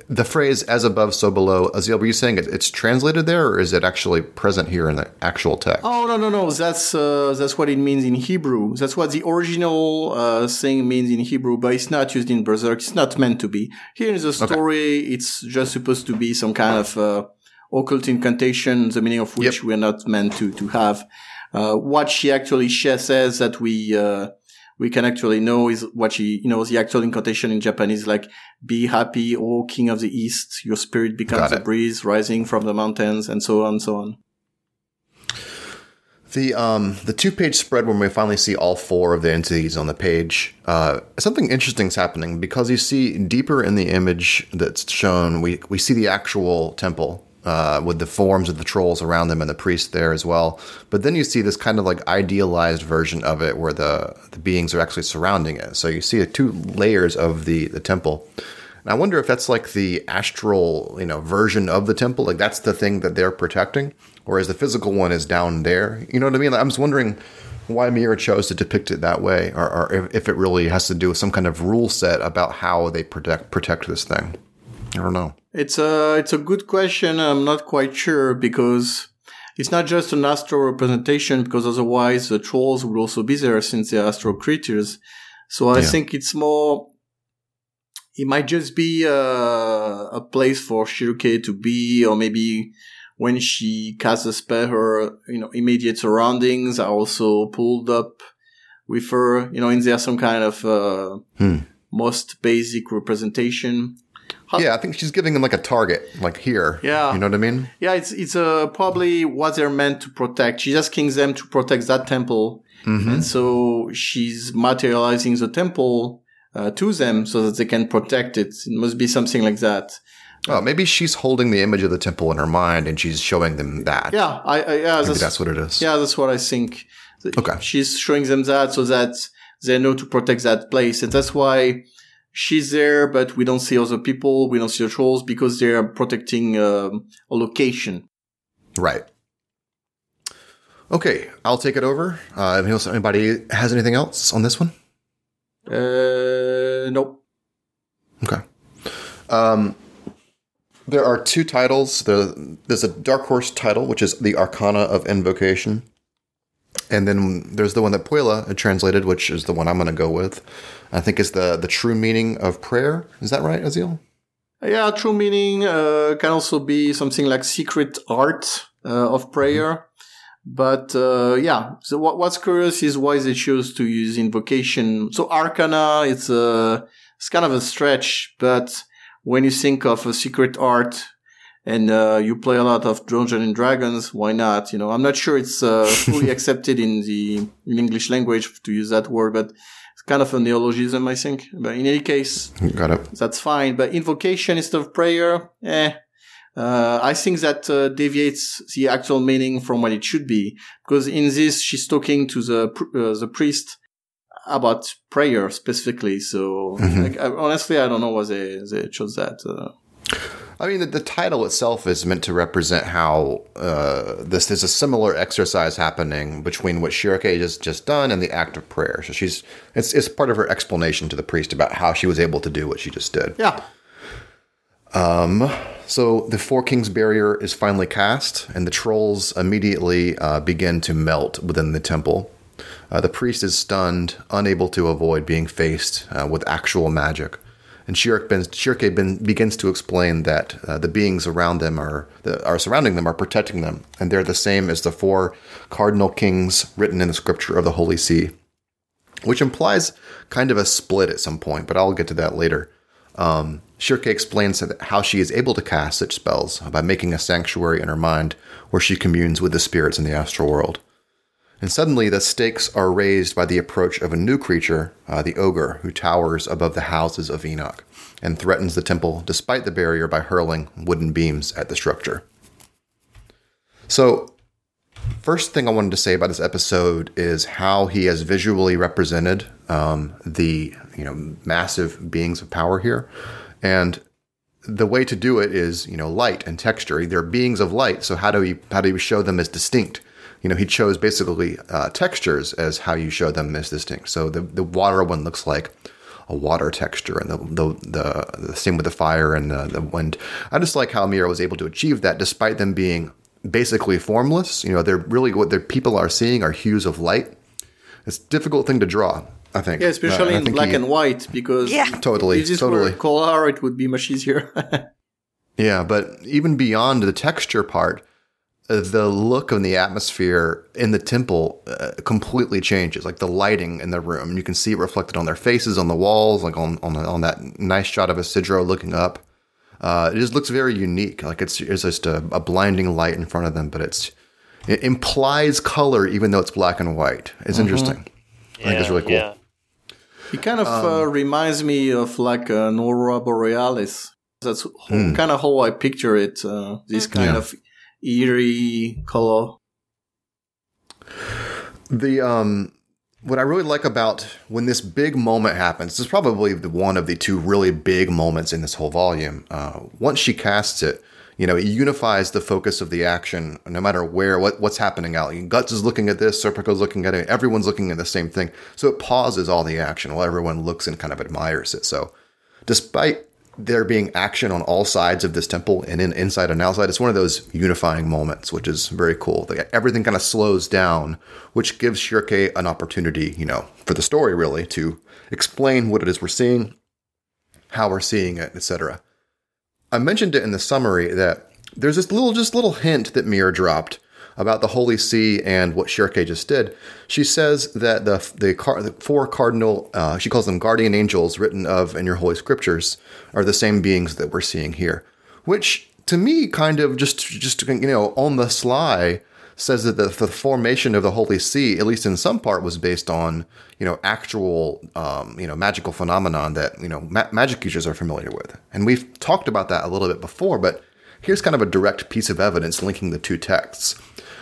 the phrase "as above, so below," Aazealh, were you saying it, it's translated there, or is it actually present here in the actual text? Oh no, no, no. That's uh, that's what it means in Hebrew. That's what the original uh, thing means in Hebrew, but it's not used in Berserk. It's not meant to be. Here in the story, okay. it's just supposed to be some kind of uh, occult incantation, the meaning of which yep. we're not meant to to have. Uh, what she actually says that we uh, we can actually know is what she, you know, the actual incantation in Japanese, like, be happy, O King of the East, your spirit becomes a breeze rising from the mountains, and so on and so on. The um the two page spread when we finally see all four of the entities on the page, uh, something interesting is happening. Because you see deeper in the image that's shown, we we see the actual temple uh, with the forms of the trolls around them and the priest there as well. But then you see this kind of like idealized version of it where the, the beings are actually surrounding it. So you see two layers of the, the temple. And I wonder if that's like the astral, you know, version of the temple. Like that's the thing that they're protecting, whereas the physical one is down there. You know what I mean? I'm just wondering why Miura chose to depict it that way, or, or if, if, it really has to do with some kind of rule set about how they protect protect this thing. I don't know. It's a it's a good question. I'm not quite sure because it's not just an astral representation because otherwise the trolls would also be there since they're astral creatures. So I yeah. think it's more. It might just be a, a place for Schierke to be, or maybe when she casts a spell, her you know immediate surroundings are also pulled up with her. You know, in there some kind of uh, hmm. most basic representation. How, yeah, I think she's giving them like a target, like here. Yeah, you know what I mean. Yeah, it's it's uh, probably what they're meant to protect. She's asking them to protect that temple, mm-hmm. and so she's materializing the temple uh, to them so that they can protect it. It must be something like that. Oh, maybe she's holding the image of the temple in her mind, and she's showing them that. Yeah, I, I yeah, that's, that's, what it is. Yeah, that's what I think. Okay, she's showing them that so that they know to protect that place, and that's why she's there, but we don't see other people. We don't see the trolls because they're protecting uh, a location. Right. Okay, I'll take it over. Uh, anybody has anything else on this one? Uh, nope. Okay. Um, there are two titles. there's a Dark Horse title, which is the Arcana of Invocation. And then there's the one that Puella had translated, which is the one I'm going to go with. I think is the the true meaning of prayer. Is that right, Aazealh? Yeah, true meaning uh, can also be something like secret art uh, of prayer. Mm-hmm. But uh, yeah, so what, what's curious is why they chose to use invocation. So arcana, it's a it's kind of a stretch, but when you think of a secret art and uh, you play a lot of Dungeons and Dragons, why not? You know, I'm not sure it's uh, fully (laughs) accepted in the in English language to use that word, but kind of a neologism, I think. But in any case, got it. That's fine. But invocation instead of prayer, eh? Uh, I think that uh, deviates the actual meaning from what it should be, because in this she's talking to the uh, the priest about prayer specifically. So, Mm-hmm. like, I, honestly, I don't know why they, they chose that. I mean, the, the title itself is meant to represent how uh, this is a similar exercise happening between what Schierke has just done and the act of prayer. So she's it's it's part of her explanation to the priest about how she was able to do what she just did. yeah. Um. So the Four Kings barrier is finally cast, and the trolls immediately uh, begin to melt within the temple. Uh, the priest is stunned, unable to avoid being faced uh, with actual magic. And Shirk Schierke ben, begins to explain that uh, the beings around them are, that are surrounding them are protecting them, and they're the same as the four cardinal kings written in the scripture of the Holy See, which implies kind of a split at some point, but I'll get to that later. Um, Schierke explains how she is able to cast such spells by making a sanctuary in her mind where she communes with the spirits in the astral world. And suddenly, the stakes are raised by the approach of a new creature, uh, the ogre, who towers above the houses of Enoch and threatens the temple despite the barrier by hurling wooden beams at the structure. So, first thing I wanted to say about this episode is how he has visually represented um, the you know massive beings of power here, and the way to do it is you know light and texture. They're beings of light, so how do we how do we show them as distinct? You know, he chose basically uh, textures as how you show them as distinct. So the the water one looks like a water texture, and the the the, the same with the fire and the, the wind. I just like how Miura was able to achieve that, despite them being basically formless. You know, they're really what their people are seeing are hues of light. It's a difficult thing to draw. I think. Yeah, especially Uh, in black he- and white, because Yeah. Totally, if this totally. were color, it would be much easier. (laughs) Yeah, but even beyond the texture part, the look of the atmosphere in the temple uh, completely changes. Like the lighting in the room, and you can see it reflected on their faces, on the walls, like on on, on that nice shot of Isidro looking up. Uh, it just looks very unique. Like it's it's just a, a blinding light in front of them, but it's it implies color even though it's black and white. It's interesting. I think it's really cool. Yeah. It kind of Um, uh, reminds me of like an aurora borealis. That's Hmm. kind of how I picture it. Uh, this kind Yeah. of eerie color. The um what I really like about when this big moment happens, this is probably the one of the two really big moments in this whole volume. Uh, once she casts it, you know, it unifies the focus of the action, no matter where what what's happening out. Guts is looking at this, Serpico's looking at it, everyone's looking at the same thing. So it pauses all the action while everyone looks and kind of admires it. So despite there being action on all sides of this temple and in inside and outside, it's one of those unifying moments, which is very cool. Everything kind of slows down, which gives Schierke an opportunity, you know, for the story really to explain what it is we're seeing, how we're seeing it, etc. I mentioned it in the summary that there's this little just little hint that Miura dropped about the Holy See and what Schierke just did. She says that the the, car, the four cardinal, uh, she calls them guardian angels, written of in your holy scriptures, are the same beings that we're seeing here. Which to me, kind of just just you know on the sly, says that the, the formation of the Holy See, at least in some part, was based on you know actual um, you know magical phenomenon that you know ma- magic users are familiar with, and we've talked about that a little bit before, but. Here's kind of a direct piece of evidence linking the two texts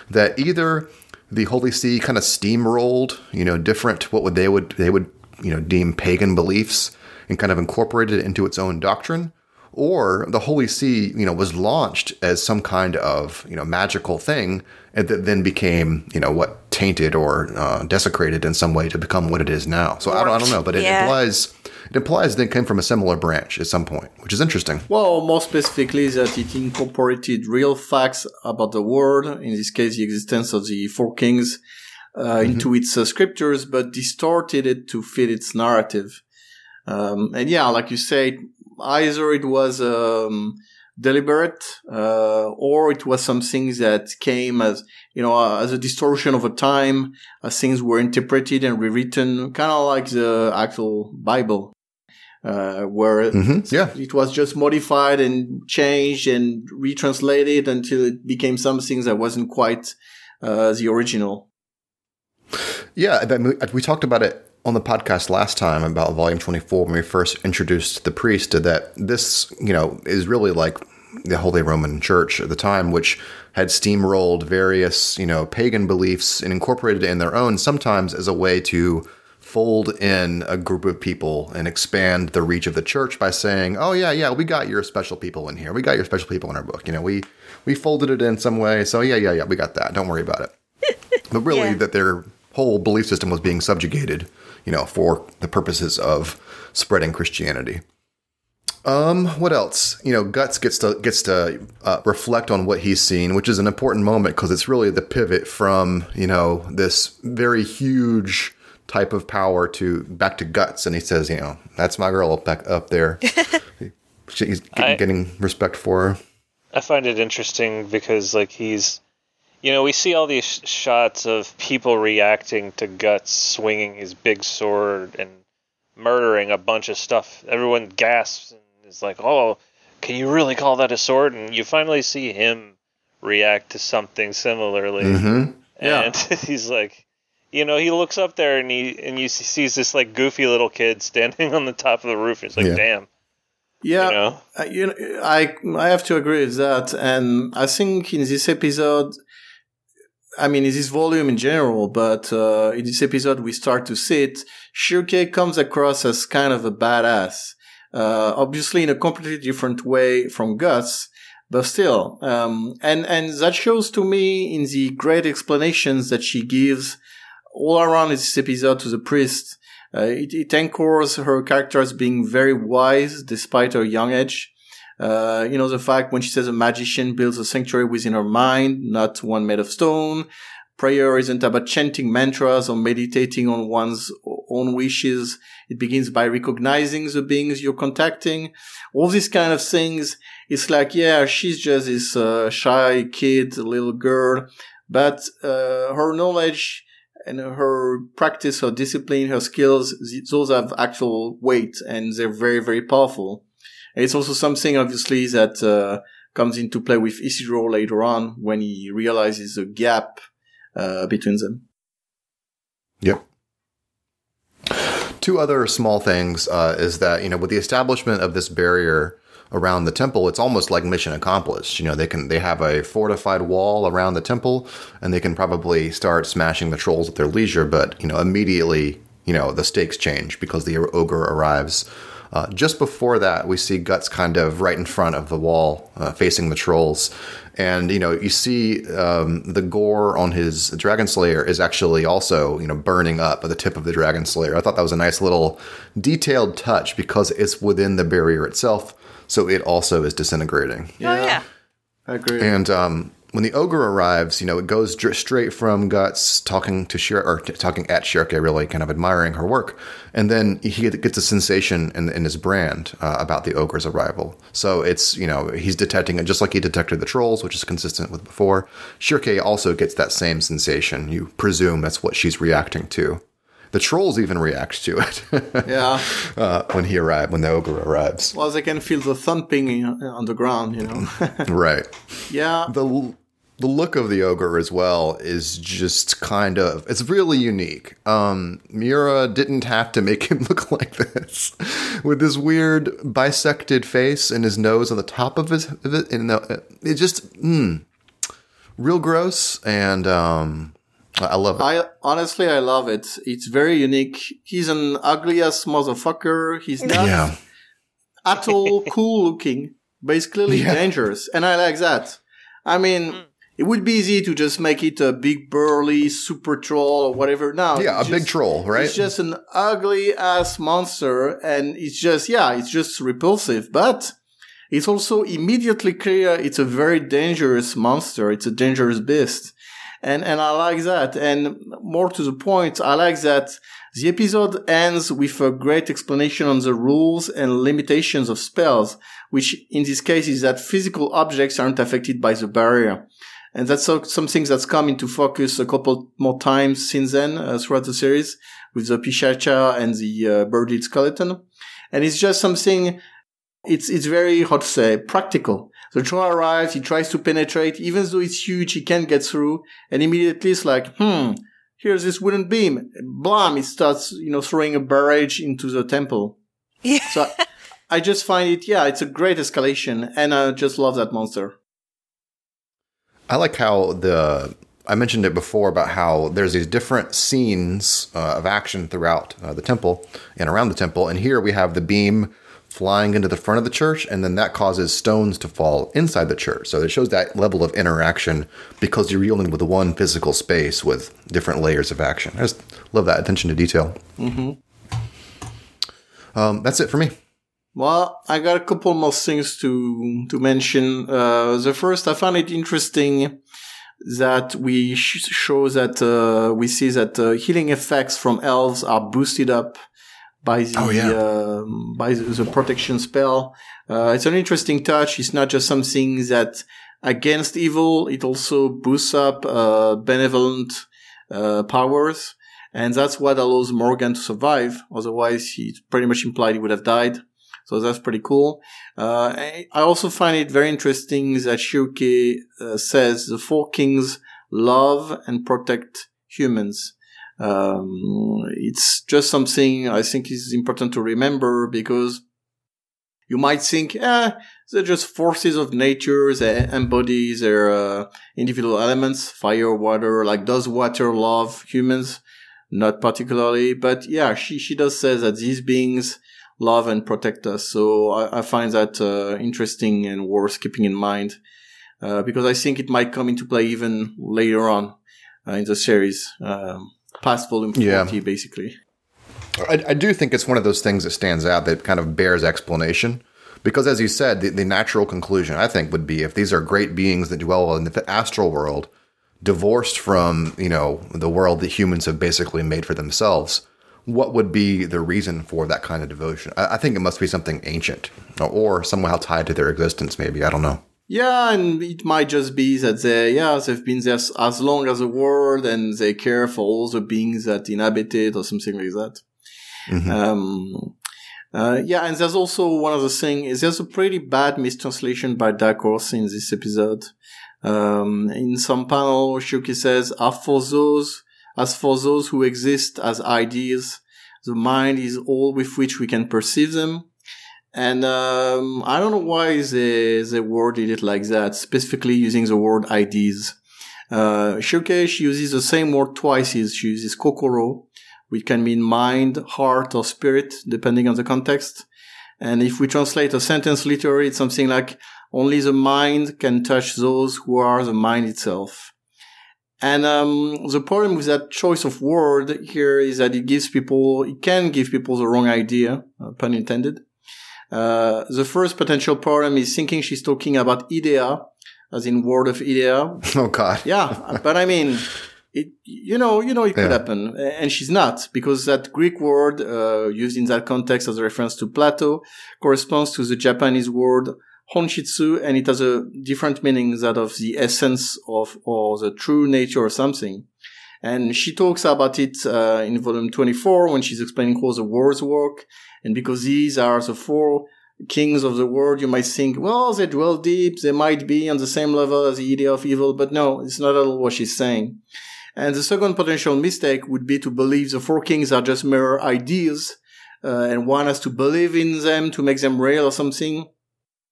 that either the Holy See kind of steamrolled, you know, different what would they would they would you know deem pagan beliefs and kind of incorporated it into its own doctrine, or the Holy See you know was launched as some kind of you know magical thing and that then became you know what tainted or uh, desecrated in some way to become what it is now. So I don't, I don't know, but it Yeah. implies it implies that it came from a similar branch at some point, which is interesting. Well, more specifically, that it incorporated real facts about the world, in this case, the existence of the four kings, uh, into its uh, scriptures, but distorted it to fit its narrative. Um, and yeah, like you said, either it was um, deliberate, uh, or it was something that came as you know uh, as a distortion over time, as things were interpreted and rewritten, kind of like the actual Bible. Uh, where hmm Yeah, it was just modified and changed and retranslated until it became something that wasn't quite uh, the original. Yeah, we talked about it on the podcast last time about volume 24 when we first introduced the priest that this, you know, is really like the Holy Roman Church at the time, which had steamrolled various, you know, pagan beliefs and incorporated it in their own, sometimes as a way to fold in a group of people and expand the reach of the church by saying, "Oh yeah, yeah, we got your special people in here. We got your special people in our book. You know, we we folded it in some way. So yeah, yeah, yeah, we got that. Don't worry about it." (laughs) but really, Yeah. that their whole belief system was being subjugated, you know, for the purposes of spreading Christianity. Um, what else? You know, Guts gets to gets to uh, reflect on what he's seen, which is an important moment because it's really the pivot from you know this very huge type of power to back to Guts, and he says, you know, that's my girl back up there. (laughs) He's getting, I- getting respect for her. I find it interesting because like he's, you know, we see all these sh- shots of people reacting to Guts swinging his big sword and murdering a bunch of stuff. Everyone gasps and is like, "Oh, can you really call that a sword?" And you finally see him react to something similarly, hmm Yeah. and (laughs) he's like. You know, he looks up there and he and you see, sees this like goofy little kid standing on the top of the roof. He's like, Yeah. "Damn!" Yeah, You know, Uh, you know, I I have to agree with that, and I think in this episode, I mean, in this volume in general, but uh, in this episode we start to see it. Schierke comes across as kind of a badass, uh, obviously in a completely different way from Guts, but still, um, and and that shows to me in the great explanations that she gives all around this episode to the priest. Uh, it, it anchors her character as being very wise despite her young age. Uh, you know, the fact when she says a magician builds a sanctuary within her mind, not one made of stone. Prayer isn't about chanting mantras or meditating on one's own wishes. It begins by recognizing the beings you're contacting. All these kind of things. It's like, yeah, she's just this uh, shy kid, little girl, but uh, her knowledge and her practice, her discipline, her skills, those have actual weight and they're very, very powerful. And it's also something, obviously, that uh, comes into play with Isidro later on when he realizes the gap uh, between them. Yep. Two other small things uh, is that you know with the establishment of this barrier around the temple, it's almost like mission accomplished. You know they can they have a fortified wall around the temple, and they can probably start smashing the trolls at their leisure. But you know immediately you know the stakes change because the ogre arrives. Uh, just before that, we see Guts kind of right in front of the wall, uh, facing the trolls, and you know you see um, the gore on his dragon slayer is actually also you know burning up at the tip of the dragon slayer. I thought that was a nice little detailed touch because it's within the barrier itself, so it also is disintegrating. Oh yeah. I agree. And um, when the ogre arrives, you know, it goes dr- straight from Guts talking to Shir or t- talking at Schierke, really kind of admiring her work, and then he gets a sensation in, in his brand uh, about the ogre's arrival. So it's you know he's detecting it just like he detected the trolls, which is consistent with before. Schierke also gets that same sensation. You presume that's what she's reacting to. The trolls even react to it (laughs) yeah. uh, when he arrives, when the ogre arrives. Well, they can feel the thumping on the ground, you know. (laughs) Right. yeah. the the look of the ogre as well is just kind of it's really unique. Um, Miura didn't have to make (laughs) him look like this, with this weird bisected face and his nose on the top of his. Of it, and the, it just mm, real gross, and um, I I love it. I honestly, I love it. It's very unique. He's an ugly ass motherfucker. He's not yeah, at all cool looking, but he's clearly (laughs) Yeah. dangerous, and I like that. I mean, Mm. It would be easy to just make it a big burly super troll or whatever. Now, yeah, a it's big troll, right? It's just an ugly ass monster, and it's just yeah, it's just repulsive, but. It's also immediately clear it's a very dangerous monster. It's a dangerous beast. And, and I like that. And more to the point, I like that the episode ends with a great explanation on the rules and limitations of spells, which in this case is that physical objects aren't affected by the barrier. And that's so- something that's come into focus a couple more times since then uh, throughout the series with the Pishacha and the uh, birded skeleton. And it's just something, it's, it's very, how to say, practical. The troll arrives, he tries to penetrate, even though it's huge, he can't get through, and immediately it's like, hmm, here's this wooden beam. Blam, it starts, you know, throwing a barrage into the temple. Yeah. So I, I just find it, yeah, it's a great escalation, and I just love that monster. I like how the I mentioned it before about how there's these different scenes uh, of action throughout uh, the temple and around the temple, and here we have the beam flying into the front of the church, and then that causes stones to fall inside the church. So it shows that level of interaction because you're dealing with one physical space with different layers of action. I just love that attention to detail. Mm-hmm. Um, that's it for me. Well, I got a couple more things to to mention. Uh, the first, I found it interesting that we sh- show that uh, we see that uh, healing effects from elves are boosted up by the Oh, yeah. um, by the, the protection spell. Uh, it's an interesting touch. It's not just something that against evil. It also boosts up uh, benevolent uh, powers, and that's what allows Morgan to survive. Otherwise, he pretty much implied he would have died. So that's pretty cool. Uh, I also find it very interesting that Schierke uh, says the four kings love and protect humans. Um, it's just something I think is important to remember because you might think, eh, they're just forces of nature. They embody their uh, individual elements, fire, water. Like, does water love humans? Not particularly, but yeah, she she does say that these beings love and protect us. So I, I find that uh, interesting and worth keeping in mind uh, because I think it might come into play even later on uh, in the series, um, past volume forty, Yeah. basically. I, I do think it's one of those things that stands out that kind of bears explanation. Because, as you said, the, the natural conclusion, I think, would be if these are great beings that dwell in the astral world, divorced from, you know, the world that humans have basically made for themselves, what would be the reason for that kind of devotion? I, I think it must be something ancient or, or somehow tied to their existence, maybe. I don't know. Yeah, and it might just be that they, yeah, they've been there as long as the world and they care for all the beings that inhabit it or something like that. Um, uh, yeah, and there's also one other thing is there's a pretty bad mistranslation by Dark Horse in this episode. Um, in some panel, Schierke says, "As for those, as for those who exist as ideas, the mind is all with which we can perceive them." And um, I don't know why they they worded it like that, specifically using the word ideas. Uh, Schierke, she uses the same word twice. She uses kokoro, which can mean mind, heart, or spirit, depending on the context. And if we translate a sentence literally, it's something like, only the mind can touch those who are the mind itself. And um, the problem with that choice of word here is that it gives people, it can give people the wrong idea, uh, pun intended. Uh, the first potential problem is thinking she's talking about idea, as in word of idea, (laughs) Oh, God. yeah, but I mean, it you know you know it could Yeah. happen, and she's not because that Greek word uh, used in that context as a reference to Plato corresponds to the Japanese word honshitsu, and it has a different meaning that of the essence of or the true nature or something. And she talks about it uh, in volume 24 when she's explaining how the words work. And because these are the four kings of the world, you might think, well, they dwell deep. They might be on the same level as the idea of evil. But no, it's not at all what she's saying. And the second potential mistake would be to believe the four kings are just mere ideas. Uh, and one has to believe in them to make them real or something.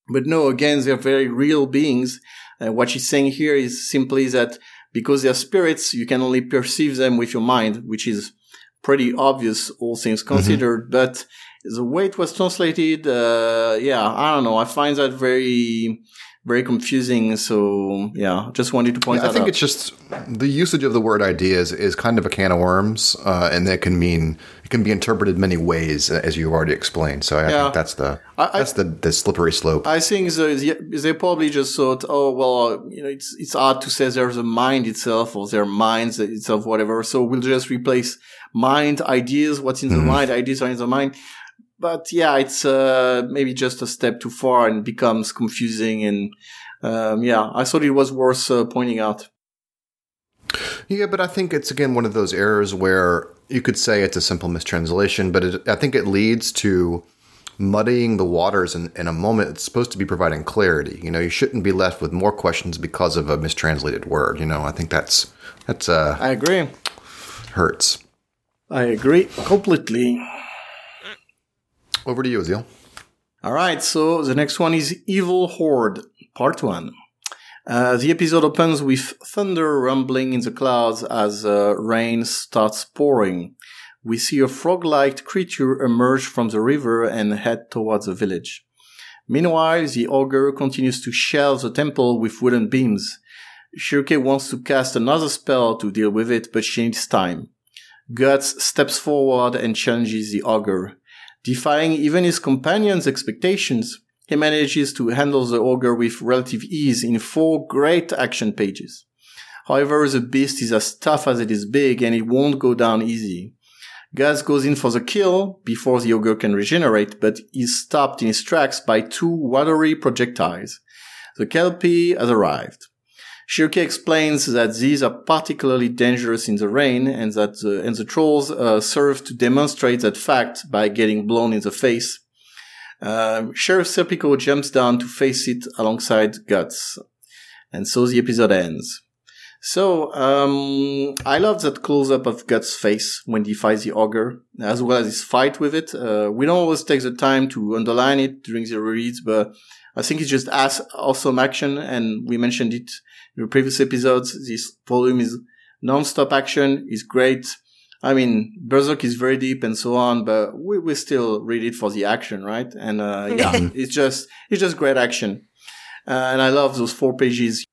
But no, again, they're very real beings. Uh, what she's saying here is simply that because they're spirits, you can only perceive them with your mind, which is pretty obvious, all things considered. But the way it was translated, uh, yeah, I don't know. I find that very, very confusing. So yeah, just wanted to point Yeah, I think out. it's just the usage of the word ideas is kind of a can of worms, uh, and that can mean can be interpreted many ways, uh, as you've already explained. So I Yeah. think that's the I- that's the, the slippery slope. I think the, they probably just thought, oh well, you know, it's it's odd to say there's a mind itself or their minds itself, whatever. So we'll just replace mind, ideas. What's in the mind? Ideas are in the mind. But yeah, it's uh, maybe just a step too far and becomes confusing. And um, yeah, I thought it was worth uh, pointing out. Yeah, but I think it's again one of those errors where you could say it's a simple mistranslation, but it, I think it leads to muddying the waters in, in a moment. It's supposed to be providing clarity. You know, you shouldn't be left with more questions because of a mistranslated word. You know, I think that's that's uh I agree. hurts. I agree completely. Over to you, Aazealh. All right, so the next one is Evil Horde, part one. Uh, the episode opens with thunder rumbling in the clouds as uh, rain starts pouring. We see a frog-like creature emerge from the river and head towards the village. Meanwhile, the ogre continues to shell the temple with wooden beams. Schierke wants to cast another spell to deal with it, but she needs time. Guts steps forward and challenges the ogre. Defying even his companion's expectations, he manages to handle the ogre with relative ease in four great action pages. However, the beast is as tough as it is big and it won't go down easy. Guts goes in for the kill before the ogre can regenerate, but is stopped in his tracks by two watery projectiles. The Kelpie has arrived. Schierke explains that these are particularly dangerous in the rain and that uh, and the trolls uh, serve to demonstrate that fact by getting blown in the face. Uh, Sheriff Serpico jumps down to face it alongside Guts. And so the episode ends. So, um, I love that close up of Guts' face when he fights the ogre, as well as his fight with it. Uh, we don't always take the time to underline it during the reads, but I think it's just as awesome action, and we mentioned it in the previous episodes. This volume is non-stop action, is great. I mean, Berserk is very deep and so on, but we, we still read it for the action, right? And, uh, yeah, it's just, it's just great action. Uh, and I love those four pages.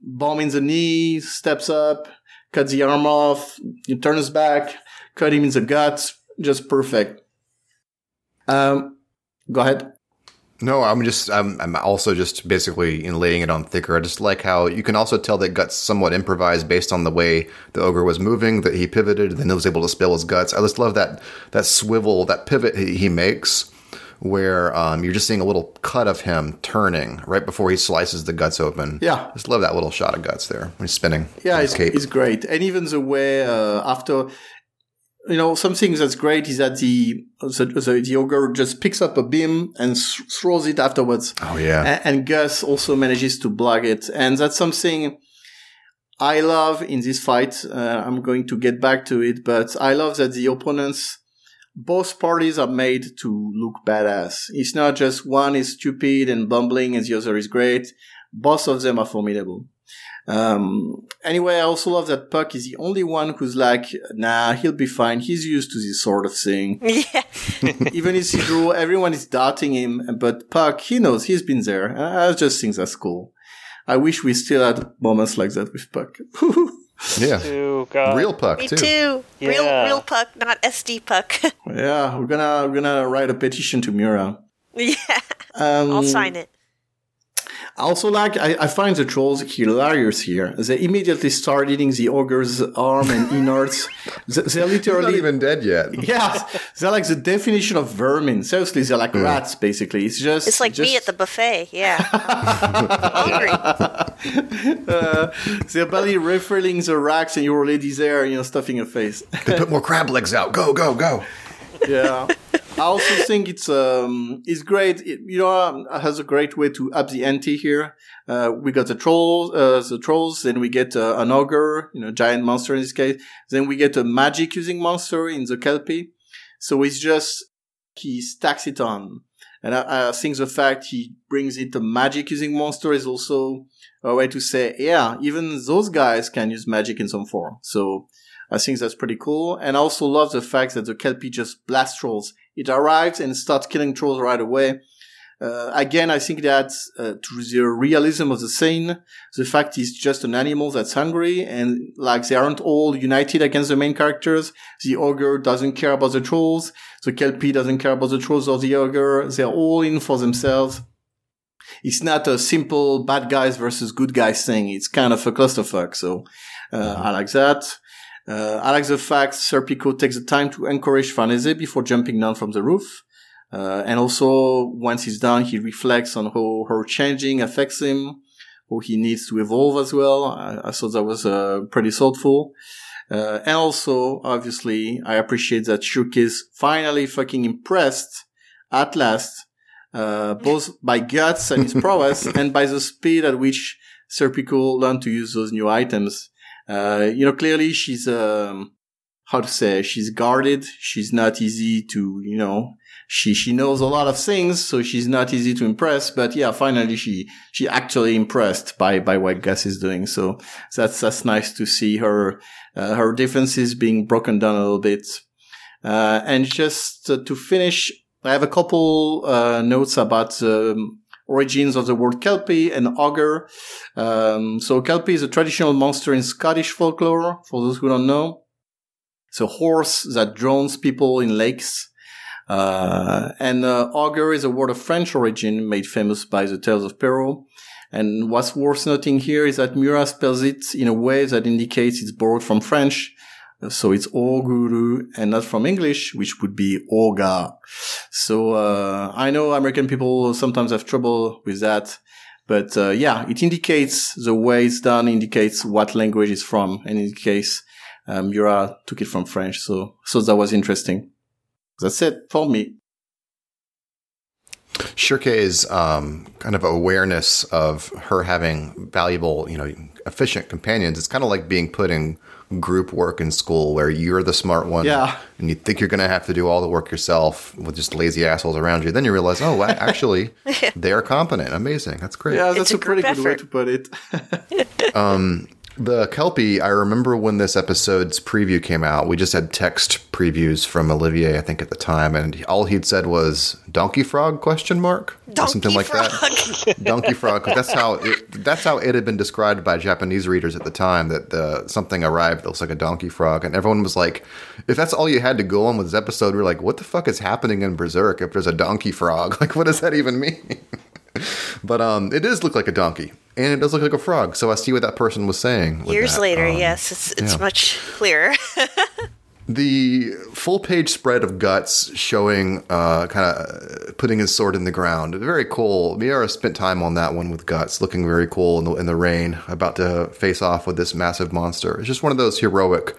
Bomb in the knee, steps up, cuts the arm off, turns back, cut him in the guts, just perfect. Um, go ahead. No, I'm just I'm, I'm also just basically in laying it on thicker. I just like how you can also tell that guts somewhat improvised based on the way the ogre was moving. That he pivoted, and then he was able to spill his guts. I just love that that swivel, that pivot he, he makes, where um, you're just seeing a little cut of him turning right before he slices the guts open. Yeah. I just love that little shot of guts there when he's spinning. Yeah, cape. it's great. And even the way uh, after, you know, something that's great is that the the, the, the ogre just picks up a beam and th- throws it afterwards. oh yeah, A- and Guts also manages to block it, and that's something I love in this fight. Uh, I'm going to get back to it, but I love that the opponents, both parties, are made to look badass. It's not just one is stupid and bumbling and the other is great. Both of them are formidable. Um, anyway, I also love that Puck is the only one who's like, nah, he'll be fine. He's used to this sort of thing. (laughs) Yeah. (laughs) Even Isidro, everyone is doubting him, but Puck, he knows he's been there. I I just think that's cool. I wish we still had moments like that with Puck. (laughs) yeah, Oh God. real puck Me too. too. Real, real puck, not SD puck. yeah, we're gonna we're gonna write a petition to Miura. yeah, Um, I'll sign it. I also like I, I find the trolls hilarious here. They immediately start eating the ogre's arm and (laughs) innards. They- They're He's literally not even dead yet. (laughs) yeah, they're like the definition of vermin. Seriously, they're like rats. Basically, it's just It's like just, me at the buffet. Yeah, (laughs) hungry. uh, they're barely refilling the racks, and you're already there, you know, stuffing your face. They put more crab legs out. Go go go. yeah. I also think it's um it's great. It, you know, um, has a great way to up the ante here. Uh, we got the trolls, uh, the trolls. Then we get uh, an ogre, you know, giant monster in this case. Then we get a magic using monster in the kelpie. So it's just he stacks it on, and I, I think the fact he brings it a magic using monster is also a way to say, yeah, even those guys can use magic in some form. So I think that's pretty cool. And I also love the fact that the Kelpie just blasts trolls. It arrives and starts killing trolls right away. Uh, again, I think that uh, to the realism of the scene, the fact is just an animal that's hungry and like they aren't all united against the main characters. The ogre doesn't care about the trolls. The Kelpie doesn't care about the trolls or the ogre. They're all in for themselves. It's not a simple bad guys versus good guys thing. It's kind of a clusterfuck. So, uh, I like that. Uh, I like the fact Serpico takes the time to encourage Farnese before jumping down from the roof. Uh, and also, once he's done, he reflects on how her changing affects him, how he needs to evolve as well. I, I thought that was uh, pretty thoughtful. Uh, and also, obviously, I appreciate that Schierke is finally fucking impressed at last, uh, (laughs) both by guts and his prowess (laughs) and by the speed at which Serpico learned to use those new items. Uh, you know, clearly she's, um, how to say, she's guarded. She's not easy to, you know, she she knows a lot of things, so she's not easy to impress. But yeah, finally she she actually impressed by by what Guts is doing. So that's that's nice to see her uh, her defenses being broken down a little bit. Uh, and just to finish, I have a couple uh, notes about um, origins of the word Kelpie and Ogre. Um, so Kelpie is a traditional monster in Scottish folklore. For those who don't know, it's a horse that drowns people in lakes. Uh, and uh, ogre is a word of French origin made famous by the Tales of Perrault. And what's worth noting here is that Miura spells it in a way that indicates it's borrowed from French. So it's Oguru and not from English, which would be Oga. So, uh, I know American people sometimes have trouble with that. But, uh, yeah, it indicates the way it's done, indicates what language it's from. And in case, um, Miura took it from French. So, so that was interesting. That's it for me. Schierke's um, kind of awareness of her having valuable, you know, efficient companions. It's kind of like being put in group work in school where you're the smart one yeah. and you think you're going to have to do all the work yourself with just lazy assholes around you. Then you realize, oh, actually, (laughs) they're competent. Amazing. That's great. Yeah, that's a a, pretty good way to put it. (laughs) um, the Kelpie, I remember when this episode's preview came out, we just had text previews from Olivier, I think at the time, and all he'd said was "donkey frog?" question mark or something like frog. that. (laughs) donkey frog, that's how it, that's how it had been described by Japanese readers at the time. That the something arrived that looks like a donkey frog, and everyone was like, "If that's all you had to go on with this episode, we're like, what the fuck is happening in Berserk? If there's a donkey frog, (laughs) like, what does that even mean?" (laughs) but um, it does look like a donkey, and it does look like a frog. So I see what that person was saying. Years that. later, Um, yes, it's it's yeah. much clearer. (laughs) The full page spread of guts showing, uh, kind of putting his sword in the ground. Very cool. Miura spent time on that one with guts, looking very cool in the, in the rain, about to face off with this massive monster. It's just one of those heroic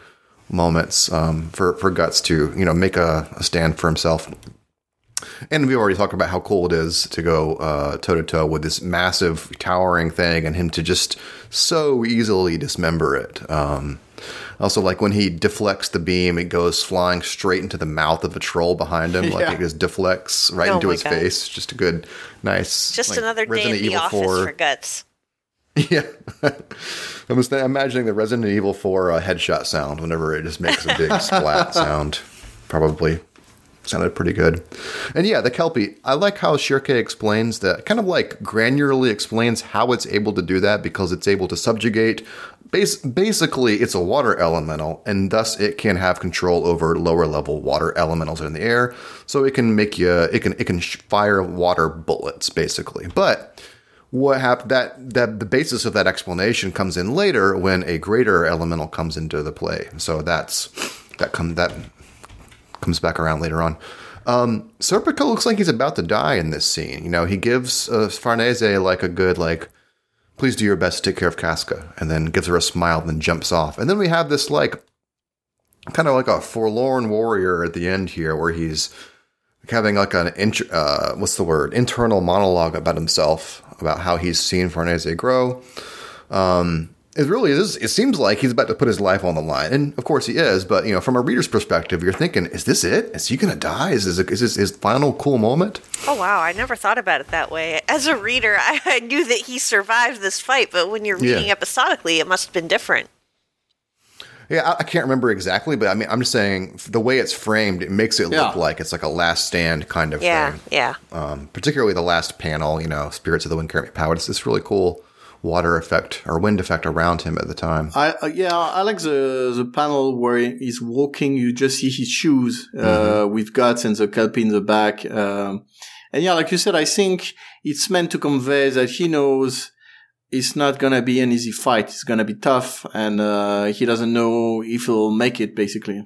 moments um, for for guts to you know make a, a stand for himself. And we already talked about how cool it is to go toe to toe with this massive, towering thing, and him to just so easily dismember it. Um, also, like when he deflects the beam, it goes flying straight into the mouth of a troll behind him. (laughs) Like Yeah. it just deflects right Oh into his God. face. Just a good, nice. Just like, another day in the Evil office 4 for guts. (laughs) yeah. I'm just imagining the Resident Evil 4 uh, headshot sound whenever it just makes a big (laughs) splat sound. Probably sounded pretty good. And yeah, the Kelpie, I like how Schierke explains that, kind of like granularly explains how it's able to do that because it's able to subjugate. Bas- basically, it's a water elemental, and thus it can have control over lower level water elementals in the air. So it can make you, it can, it can fire water bullets, basically. But what happened that that the basis of that explanation comes in later when a greater elemental comes into the play so that's that come that comes back around later on. Um serpico looks like he's about to die in this scene. You know he gives uh, farnese like a good like please do your best to take care of casca and then gives her a smile and then jumps off. And then we have this like kind of like a forlorn warrior at the end here where he's having like an int- uh, what's the word? Internal monologue about himself about how he's seen Farnese grow. Um, it really is. It seems like he's about to put his life on the line, and of course he is. But you know, from a reader's perspective, you're thinking, "Is this it? Is he going to die? Is this, is this his final cool moment?" Oh wow, I never thought about it that way. As a reader, (laughs) I, I knew that he survived this fight, but when you're Yeah. reading episodically, it must have been different. Yeah, I, I can't remember exactly, but I mean, I'm just saying the way it's framed, it makes it look like it's like a last stand kind of Yeah, thing. yeah. um, particularly the last panel, you know, Spirits of the Wind carry me power. It's this really cool water effect or wind effect around him at the time. I uh, yeah, I like the the panel where he's walking. You just see his shoes uh, with guts and the kelpie in the back. Um, and yeah, like you said, I think it's meant to convey that he knows it's not gonna be an easy fight. It's gonna be tough, and uh, he doesn't know if he'll make it. Basically,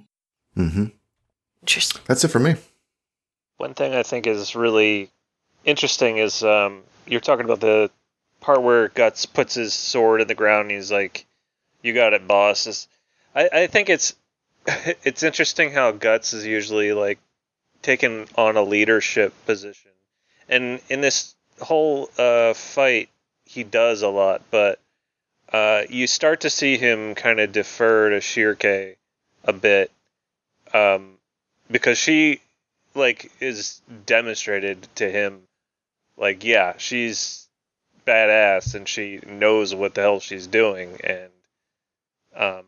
Mm-hmm. Interesting. That's it for me. One thing I think is really interesting is um, you're talking about the part where Guts puts his sword in the ground and he's like, "You got it, boss." I, I think it's (laughs) it's interesting how Guts is usually like taken on a leadership position, and in this whole uh, fight, he does a lot, but uh, you start to see him kind of defer to Schierke a bit, um, because she like is demonstrated to him. Like, yeah, she's badass and she knows what the hell she's doing, and um,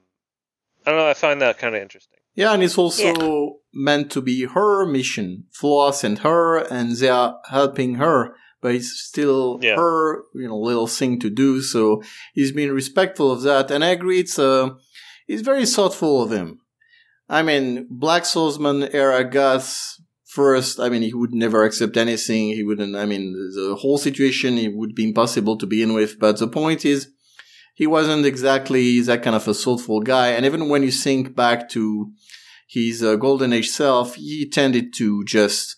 I don't know. I find that kind of interesting. Yeah, and it's also meant to be her mission. Flora and her, and they are helping her, but it's still Yeah. her, you know, little thing to do. So he's been respectful of that, and I agree. It's uh, it's very thoughtful of him. I mean, Black Swordsman era Guts first. I mean, he would never accept anything. He wouldn't. I mean, the whole situation it would be impossible to begin with. But the point is, he wasn't exactly that kind of a thoughtful guy. And even when you think back to his uh, golden age self, he tended to just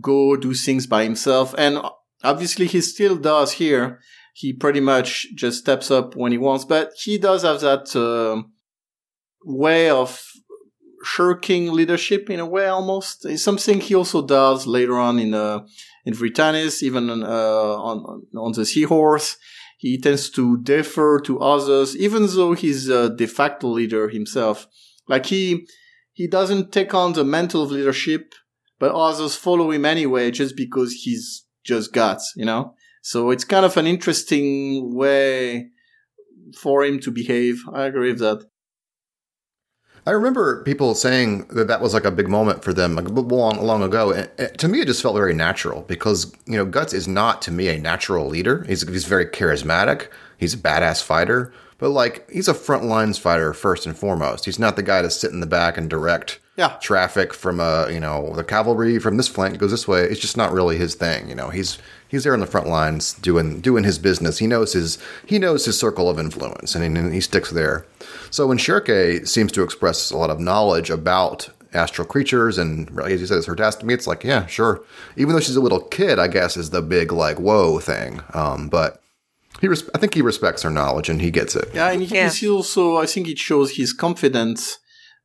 go do things by himself. And obviously he still does here. He pretty much just steps up when he wants, but he does have that uh, way of shirking leadership in a way almost. It's something he also does later on in uh, in Vritannis, even uh, on on the seahorse. He tends to defer to others, even though he's a de facto leader himself. Like he he doesn't take on the mantle of leadership, but others follow him anyway, just because he's just guts, you know. So it's kind of an interesting way for him to behave. I agree with that. I remember people saying that that was like a big moment for them like long, long ago. And to me, it just felt very natural because you know Guts is not to me a natural leader. He's he's very charismatic. He's a badass fighter, but like he's a front lines fighter first and foremost. He's not the guy to sit in the back and direct Yeah. traffic from uh you know the cavalry from this flank goes this way. It's just not really his thing. You know he's he's there on the front lines doing doing his business. He knows his he knows his circle of influence and he, he sticks there. So when Schierke seems to express a lot of knowledge about astral creatures and as you said it's her task to me it's like yeah sure even though she's a little kid I guess is the big like whoa thing um but he res- I think he respects her knowledge and he gets it Yeah, and he, Yeah. he also, I think it shows his confidence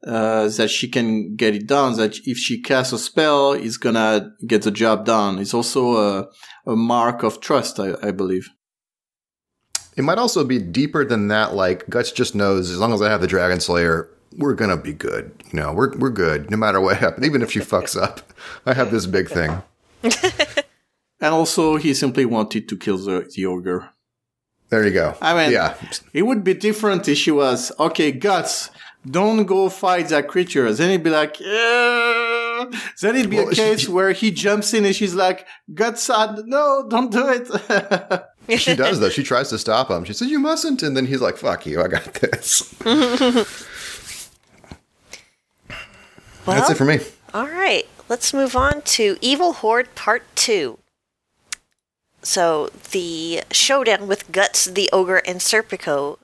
uh, that she can get it done. That if she casts a spell, he's gonna get the job done. It's also a, a mark of trust, I, I believe. It might also be deeper than that. Like Guts just knows as long as I have the Dragon Slayer, we're gonna be good. You know, we're we're good no matter what (laughs) happens. Even if she fucks up, I have this big thing. (laughs) And also, he simply wanted to kill the, the ogre. There you go. I mean- yeah, It would be different if she was, okay, guts, don't go fight that creature. Then he'd be like, yeah. Then it'd be Well, a she- case where he jumps in and she's like, guts, no, don't do it. (laughs) she does though. She tries to stop him. She says, "You mustn't," and then he's like, "Fuck you, I got this." (laughs) That's it for me. All right, let's move on to Evil Horde Part 2. So, the showdown with Guts, the Ogre, and Serpico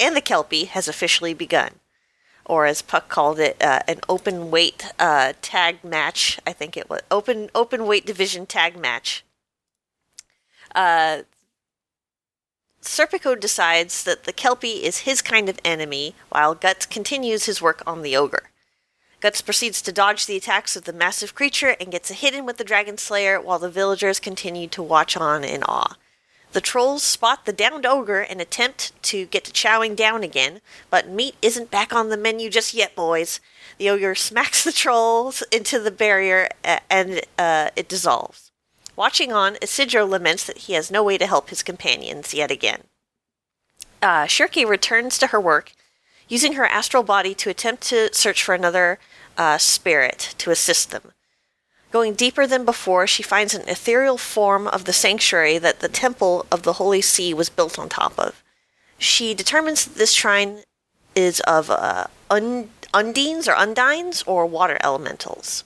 and the Kelpie has officially begun. Or as Puck called it, uh, an open weight uh, tag match. I think it was open open weight division tag match. Uh, Serpico decides that the Kelpie is his kind of enemy, while Guts continues his work on the Ogre. Guts proceeds to dodge the attacks of the massive creature and gets a hit in with the Dragon Slayer while the villagers continue to watch on in awe. The trolls spot the downed ogre and attempt to get to chowing down again, but meat isn't back on the menu just yet, boys. The ogre smacks (laughs) the trolls into the barrier and uh, it dissolves. Watching on, Isidro laments that he has no way to help his companions yet again. Uh, Schierke returns to her work using her astral body to attempt to search for another uh, spirit to assist them. Going deeper than before, she finds an ethereal form of the sanctuary that the Temple of the Holy See was built on top of. She determines that this shrine is of uh, un- undines or undines or water elementals.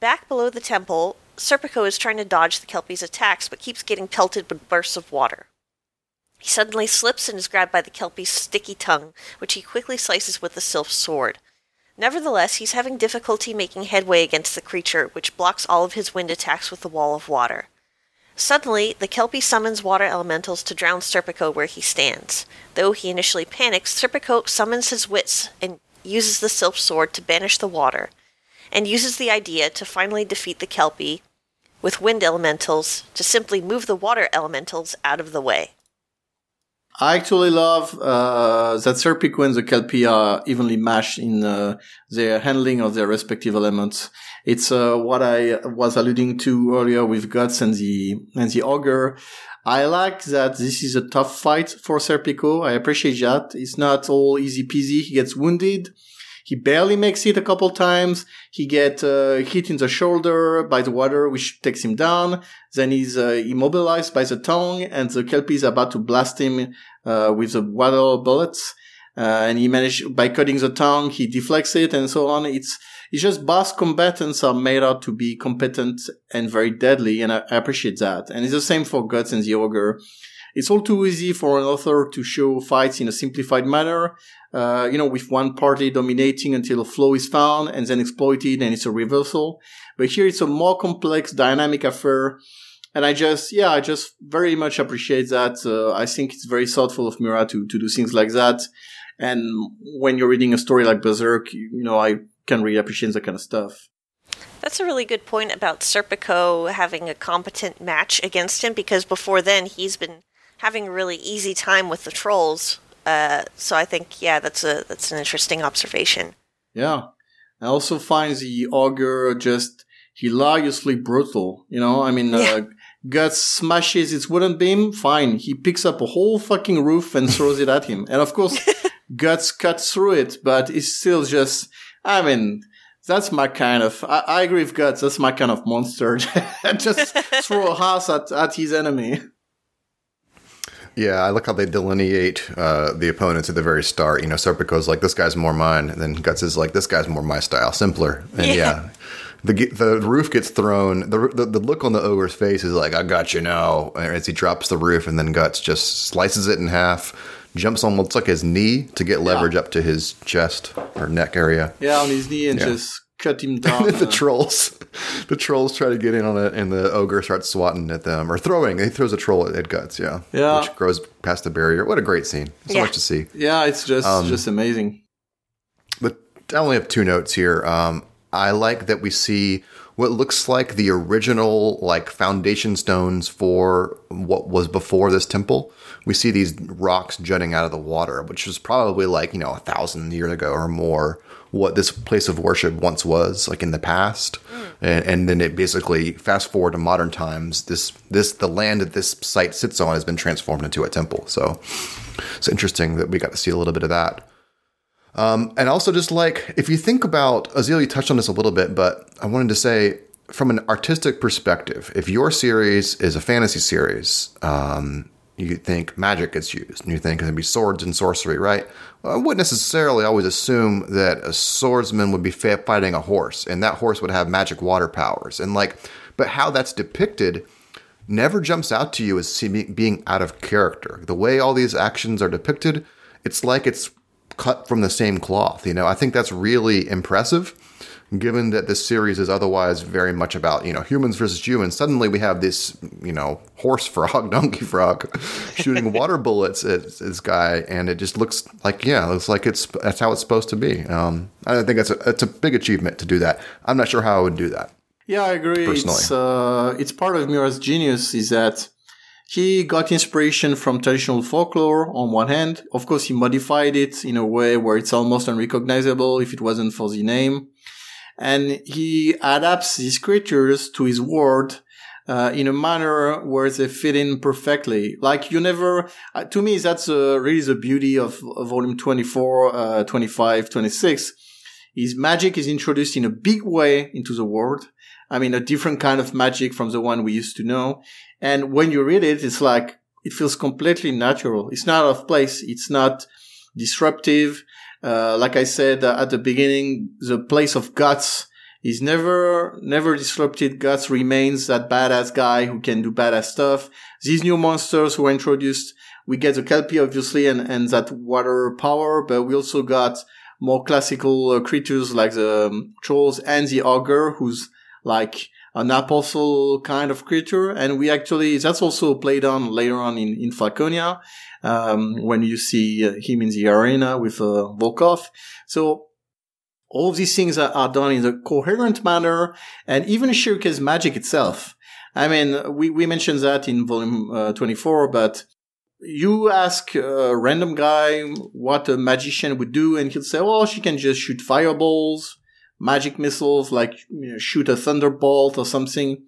Back below the temple, Serpico is trying to dodge the Kelpie's attacks but keeps getting pelted with bursts of water. He suddenly slips and is grabbed by the Kelpie's sticky tongue, which he quickly slices with the sylph sword. Nevertheless, he's having difficulty making headway against the creature, which blocks all of his wind attacks with the wall of water. Suddenly, the Kelpie summons water elementals to drown Serpico where he stands. Though he initially panics, Serpico summons his wits and uses the sylph sword to banish the water, and uses the idea to finally defeat the Kelpie with wind elementals to simply move the water elementals out of the way. I actually love uh, that Serpico and the Kelpie are evenly matched in uh, their handling of their respective elements. It's uh, what I was alluding to earlier with Guts and the and the Ogre. I like that this is a tough fight for Serpico. I appreciate that. It's not all easy peasy. He gets wounded. He barely makes it a couple times. He gets uh, hit in the shoulder by the water, which takes him down. Then he's uh, immobilized by the tongue, and the kelpie is about to blast him uh, with the water bullets. Uh, and he managed by cutting the tongue, he deflects it, and so on. It's it's just boss combatants are made out to be competent and very deadly, and I, I appreciate that. And it's the same for Guts and the Ogre. It's all too easy for an author to show fights in a simplified manner, uh, you know, with one party dominating until a flow is found and then exploited and it's a reversal. But here it's a more complex, dynamic affair. And I just, yeah, I just very much appreciate that. Uh, I think it's very thoughtful of Miura to, to do things like that. And when you're reading a story like Berserk, you, you know, I can really appreciate that kind of stuff. That's a really good point about Serpico having a competent match against him because before then he's been having a really easy time with the trolls. Uh, so I think, yeah, that's a that's an interesting observation. Yeah, I also find the ogre just hilariously brutal. You know, I mean, uh, yeah. (laughs) uh, Guts smashes its wooden beam. Fine, he picks up a whole fucking roof and throws it at him, and of course, (laughs) Guts cuts through it, but it's still just. I mean, that's my kind of. I, I agree with Guts. That's my kind of monster. (laughs) just throw a house at at his enemy. Yeah, I like how they delineate uh, the opponents at the very start. You know, Serpico's like, this guy's more mine. And then Guts is like, this guy's more my style, simpler. And yeah, yeah the the roof gets thrown. The, the, the look on the ogre's face is like, I got you now. As he drops the roof, and then Guts just slices it in half, jumps on what's like his knee to get leverage yeah. up to his chest or neck area. Yeah, on his knee and yeah. just cut him (laughs) down. the trolls, (laughs) the trolls try to get in on it, and the ogre starts swatting at them or throwing. He throws a troll at, guts. Yeah, yeah, which grows past the barrier. What a great scene! So yeah. much to see. Yeah, it's just um, just amazing. But I only have two notes here. Um, I like that we see what looks like the original like foundation stones for what was before this temple. We see these rocks jutting out of the water, which was probably like you know a thousand years ago or more what this place of worship once was, like in the past, mm. and, and, then it basically fast forward to modern times. This this the land that this site sits on has been transformed into a temple. So it's interesting that we got to see a little bit of that. Um, and also, just like if you think about Aazealh, you touched on this a little bit, but I wanted to say from an artistic perspective, if your series is a fantasy series, um, you think magic gets used, and you think it's going to be swords and sorcery, right? Well, I wouldn't necessarily always assume that a swordsman would be fighting a horse, and that horse would have magic water powers, and like, but how that's depicted never jumps out to you as being out of character. The way all these actions are depicted, it's like it's cut from the same cloth. You know, I think that's really impressive given that this series is otherwise very much about you know humans versus humans suddenly we have this you know horse frog (laughs) donkey frog shooting (laughs) water bullets at this guy and it just looks like yeah it looks like it's that's how it's supposed to be um, i think that's a, it's a big achievement to do that i'm not sure how i would do that yeah i agree personally. it's uh, it's part of miura's genius is that he got inspiration from traditional folklore on one hand. Of course, he modified it in a way where it's almost unrecognizable if it wasn't for the name and he adapts these creatures to his world uh, in a manner where they fit in perfectly. Like you never, uh, to me, that's uh, really the beauty of, of volume 24, uh, 25, 26. His magic is introduced in a big way into the world. I mean, a different kind of magic from the one we used to know. And when you read it, it's like, it feels completely natural. It's not out of place. It's not disruptive. Uh, like I said uh, at the beginning, the place of guts is never, never disrupted. Guts remains that badass guy who can do badass stuff. These new monsters who are introduced, we get the Kelpie obviously and, and that water power, but we also got more classical uh, creatures like the um, trolls and the ogre who's like an apostle kind of creature. And we actually, that's also played on later on in, in Falconia um, when you see uh, him in the arena with uh, Volkov. So all of these things are, are, done in a coherent manner, and even Schierke's magic itself. I mean, we, we mentioned that in volume uh, 24, but you ask a random guy what a magician would do, and he'll say, "Well, she can just shoot fireballs, magic missiles, like you know, shoot a thunderbolt or something."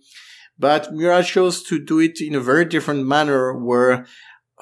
But Miura chose to do it in a very different manner, where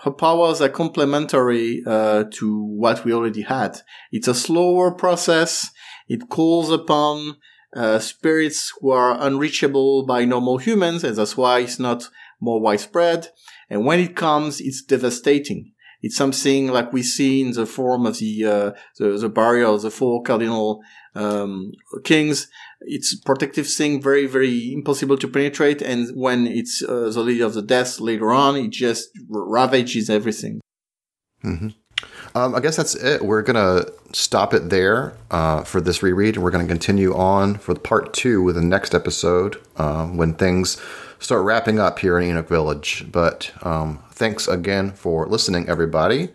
her powers are complementary uh, to what we already had. It's a slower process. It calls upon uh, spirits who are unreachable by normal humans, and that's why it's not more widespread. And when it comes, it's devastating. It's something like we see in the form of the uh, the, the barrier of the four cardinal um, kings. It's a protective thing, very very impossible to penetrate. And when it's uh, the Lady of the Death later on, it just ravages everything. Mm-hmm. Um, I guess that's it. We're gonna stop it there uh, for this reread, and we're gonna continue on for part two with the next episode uh, when things start wrapping up here in Enoch Village. But um, thanks again for listening, everybody.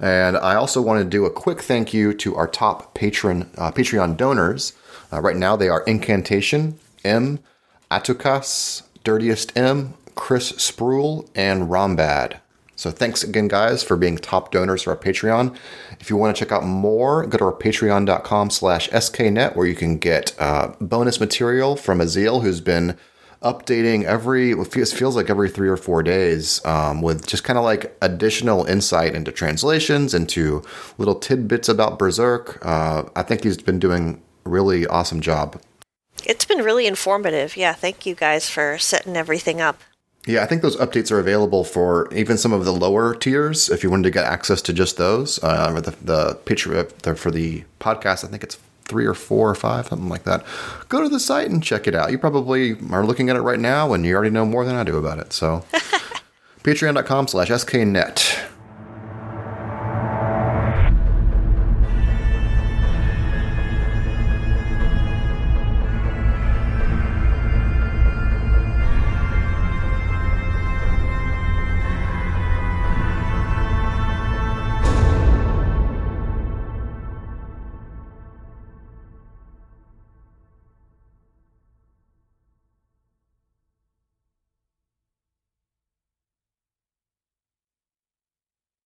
And I also want to do a quick thank you to our top patron uh, Patreon donors. Uh, right now, they are Incantation, M, Atukas, Dirtiest M, Chris Spruill, and Rombad. So thanks again, guys, for being top donors for our Patreon. If you want to check out more, go to our patreon.com slash sknet, where you can get uh, bonus material from Aazealh, who's been updating every it feels like every three or four days um, with just kind of like additional insight into translations into little tidbits about berserk. Uh, i think he's been doing a really awesome job. It's been really informative. Yeah thank you guys for setting everything up. Yeah, I think those updates are available for even some of the lower tiers. If you wanted to get access to just those, uh, the the picture for the podcast, I think it's three or four or five, something like that. Go to the site and check it out. You probably are looking at it right now and you already know more than I do about it. So (laughs) patreon.com slash sknet.